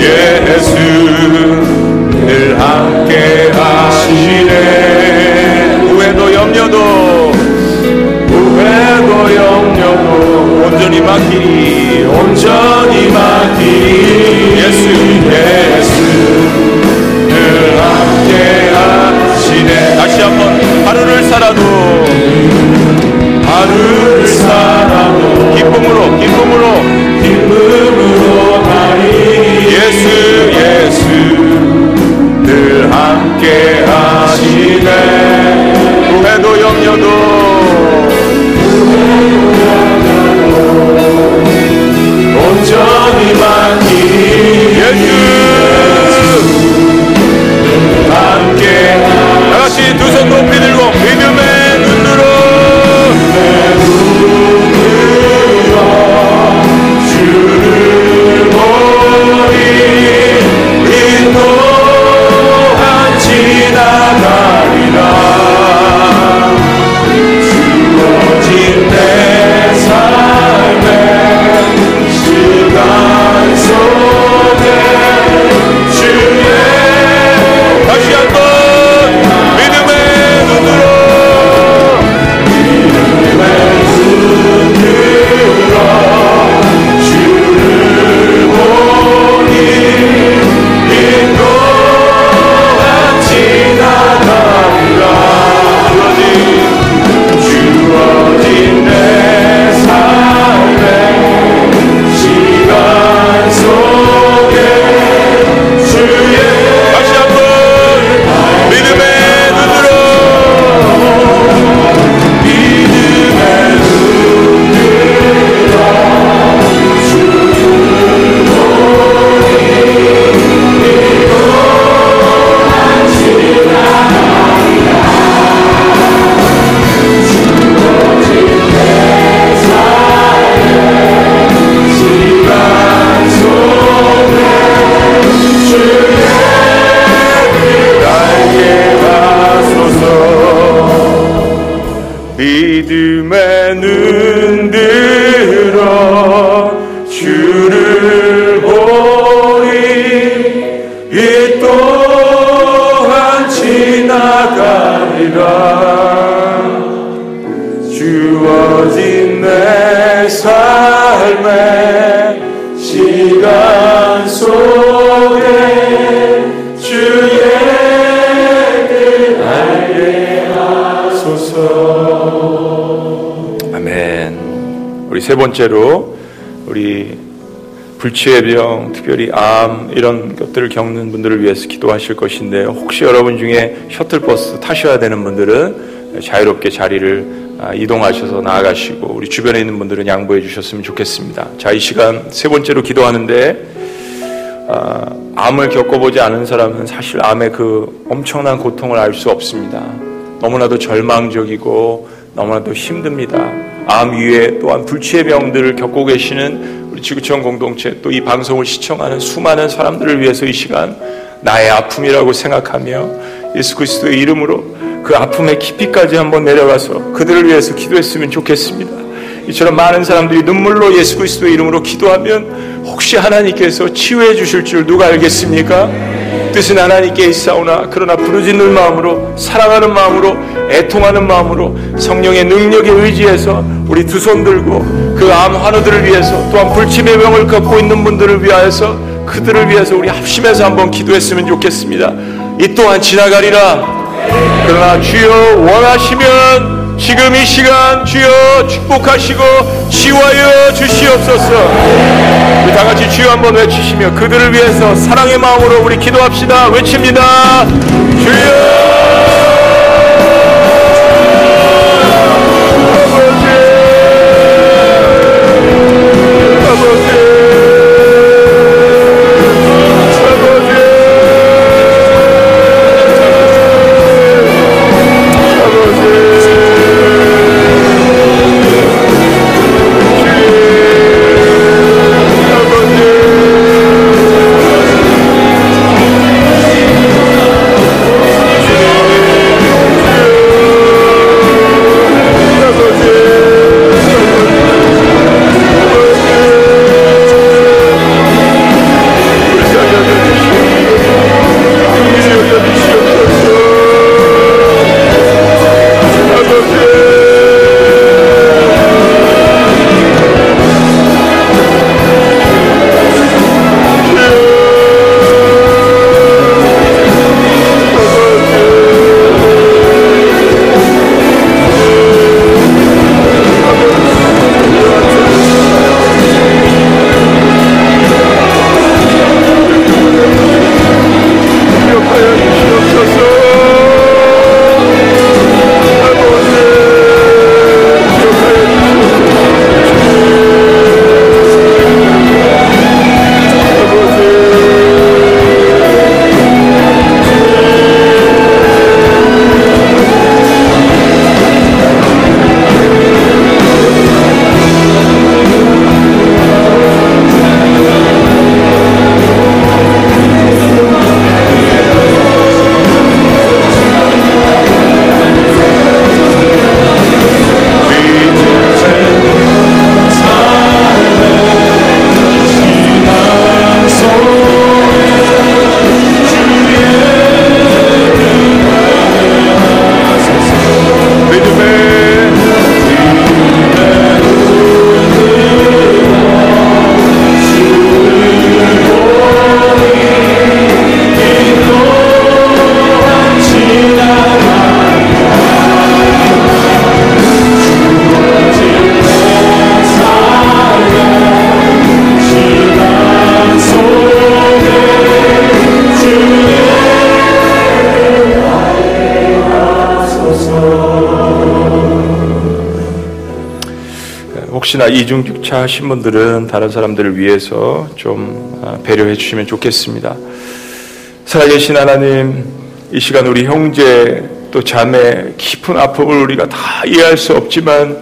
[SPEAKER 4] 예수 늘 함께 하시네. 후회도 염려도 후회도 염려도 온전히 맡기리 온전히 맡기리. 예수 예수 늘 함께 하시네. 다시 한번 하루를 살아도 하루를 살아도 기쁨으로 기쁨으로 기쁨으로 가리 예수 예수 늘 함께 하시네. 후회도 염려도 믿 번째로 우리 불치의 병, 특별히 암 이런 것들을 겪는 분들을 위해서 기도하실 것인데 혹시 여러분 중에 셔틀버스 타셔야 되는 분들은 자유롭게 자리를 아, 이동하셔서 나아가시고 우리 주변에 있는 분들은 양보해 주셨으면 좋겠습니다. 자, 이 시간 세 번째로 기도하는데 아, 암을 겪어보지 않은 사람은 사실 암의 그 엄청난 고통을 알 수 없습니다. 너무나도 절망적이고 너무나도 힘듭니다. 암 위에 또한 불치의 병들을 겪고 계시는 우리 지구촌 공동체 또 이 방송을 시청하는 수많은 사람들을 위해서 이 시간 나의 아픔이라고 생각하며 예수 그리스도의 이름으로 그 아픔의 깊이까지 한번 내려가서 그들을 위해서 기도했으면 좋겠습니다. 이처럼 많은 사람들이 눈물로 예수 그리스도의 이름으로 기도하면 혹시 하나님께서 치유해 주실 줄 누가 알겠습니까? 뜻은 하나님께 있사오나 그러나 부르짖는 마음으로 사랑하는 마음으로 애통하는 마음으로 성령의 능력에 의지해서 우리 두 손 들고 그 암 환우들을 위해서 또한 불침의 병을 겪고 있는 분들을 위하여서 그들을 위해서 우리 합심해서 한번 기도했으면 좋겠습니다. 이 또한 지나가리라. 그러나 주여 원하시면 지금 이 시간 주여 축복하시고 치유하여 주시옵소서. 우리 다 같이 주여 한번 외치시며 그들을 위해서 사랑의 마음으로 우리 기도합시다. 외칩니다. 주여 혹시나 이중주차 하신 분들은 다른 사람들을 위해서 좀 아, 배려해 주시면 좋겠습니다. 살아계신 하나님, 이 시간 우리 형제 또 자매 깊은 아픔을 우리가 다 이해할 수 없지만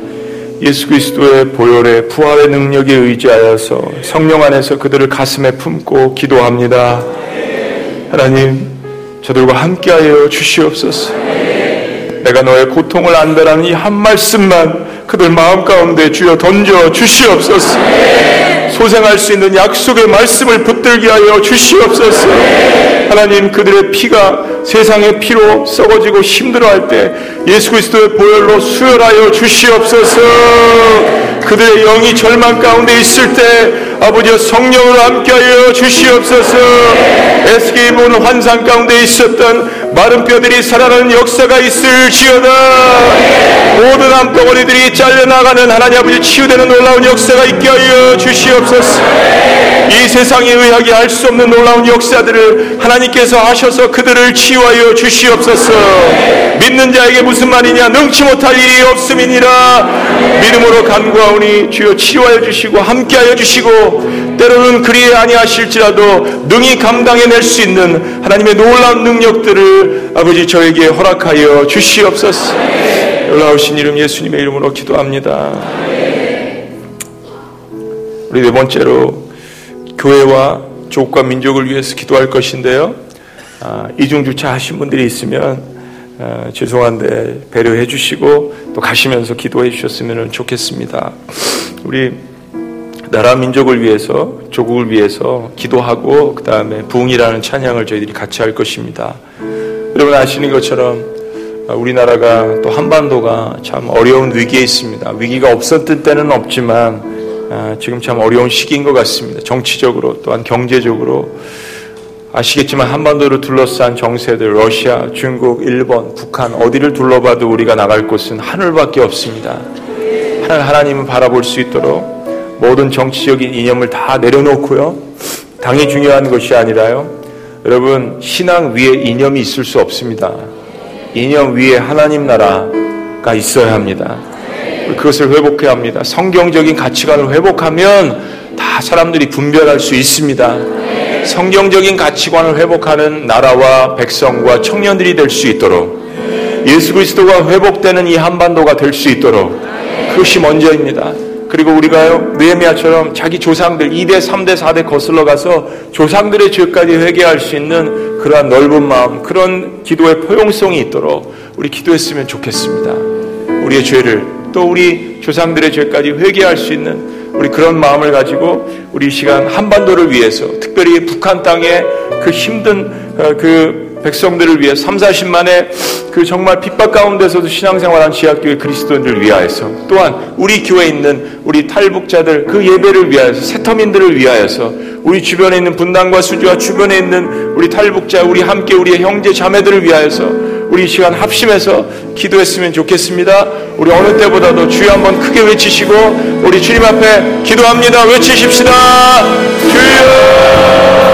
[SPEAKER 4] 예수 그리스도의 보혈의 부활의 능력에 의지하여서 성령 안에서 그들을 가슴에 품고 기도합니다. 하나님, 저들과 함께하여 주시옵소서. 내가 너의 고통을 안다라는 이 한 말씀만 그들 마음 가운데 주여 던져 주시옵소서. 소생할 수 있는 약속의 말씀을 붙들게 하여 주시옵소서. 하나님 그들의 피가 세상의 피로 썩어지고 힘들어할 때 예수 그리스도의 보혈로 수혈하여 주시옵소서. 그들의 영이 절망 가운데 있을 때 아버지여 성령으로 함께하여 주시옵소서. 에스겔 보는 환상 가운데 있었던 마른 뼈들이 살아나는 역사가 있을지어다. 모든 암덩어리들이 잘려나가는 하나님 아버지 치유되는 놀라운 역사가 있게 하여 주시옵소서. 이 세상의 의학이 할수 없는 놀라운 역사들을 하나님께서 하셔서 그들을 치유하여 주시옵소서. 믿는 자에게 무슨 말이냐 능치 못할 일이 없음이니라. 믿음으로 간구하오니 주여 치유하여 주시고 함께하여 주시고 때로는 그리 아니하실지라도 능히 감당해낼 수 있는 하나님의 놀라운 능력들을 아버지 저에게 허락하여 주시옵소서. 놀라우신 이름 예수님의 이름으로 기도합니다. 우리 네 번째로 교회와 조국과 민족을 위해서 기도할 것인데요. 아, 이중주차 하신 분들이 있으면 아, 죄송한데 배려해 주시고 또 가시면서 기도해 주셨으면 좋겠습니다. 우리 나라 민족을 위해서 조국을 위해서 기도하고 그 다음에 부흥이라는 찬양을 저희들이 같이 할 것입니다. 여러분 아시는 것처럼 우리나라가 또 한반도가 참 어려운 위기에 있습니다. 위기가 없었던 때는 없지만 아, 지금 참 어려운 시기인 것 같습니다. 정치적으로 또한 경제적으로 아시겠지만 한반도를 둘러싼 정세들 러시아, 중국, 일본, 북한 어디를 둘러봐도 우리가 나갈 곳은 하늘밖에 없습니다. 하늘 하나님을 바라볼 수 있도록 모든 정치적인 이념을 다 내려놓고요. 당이 중요한 것이 아니라요. 여러분 신앙 위에 이념이 있을 수 없습니다. 이념 위에 하나님 나라가 있어야 합니다. 그것을 회복해야 합니다. 성경적인 가치관을 회복하면 다 사람들이 분별할 수 있습니다. 성경적인 가치관을 회복하는 나라와 백성과 청년들이 될 수 있도록 예수 그리스도가 회복되는 이 한반도가 될 수 있도록 그것이 먼저입니다. 그리고 우리가요, 느헤미야처럼 자기 조상들 2대, 3대, 4대 거슬러 가서 조상들의 죄까지 회개할 수 있는 그러한 넓은 마음, 그런 기도의 포용성이 있도록 우리 기도했으면 좋겠습니다. 우리의 죄를 또 우리 조상들의 죄까지 회개할 수 있는 우리 그런 마음을 가지고 우리 시간 한반도를 위해서 특별히 북한 땅의 그 힘든 그 백성들을 위해 3, 40만의 그 정말 핍박 가운데서도 신앙생활한 지하교회 그리스도인들을 위하여서 또한 우리 교회에 있는 우리 탈북자들 그 예배를 위하여서 세터민들을 위하여서 우리 주변에 있는 분당과 수주와 주변에 있는 우리 탈북자 우리 함께 우리의 형제 자매들을 위하여서 우리 시간 합심해서 기도했으면 좋겠습니다. 우리 어느 때보다도 주여 한번 크게 외치시고 우리 주님 앞에 기도합니다. 외치십시다. 주여!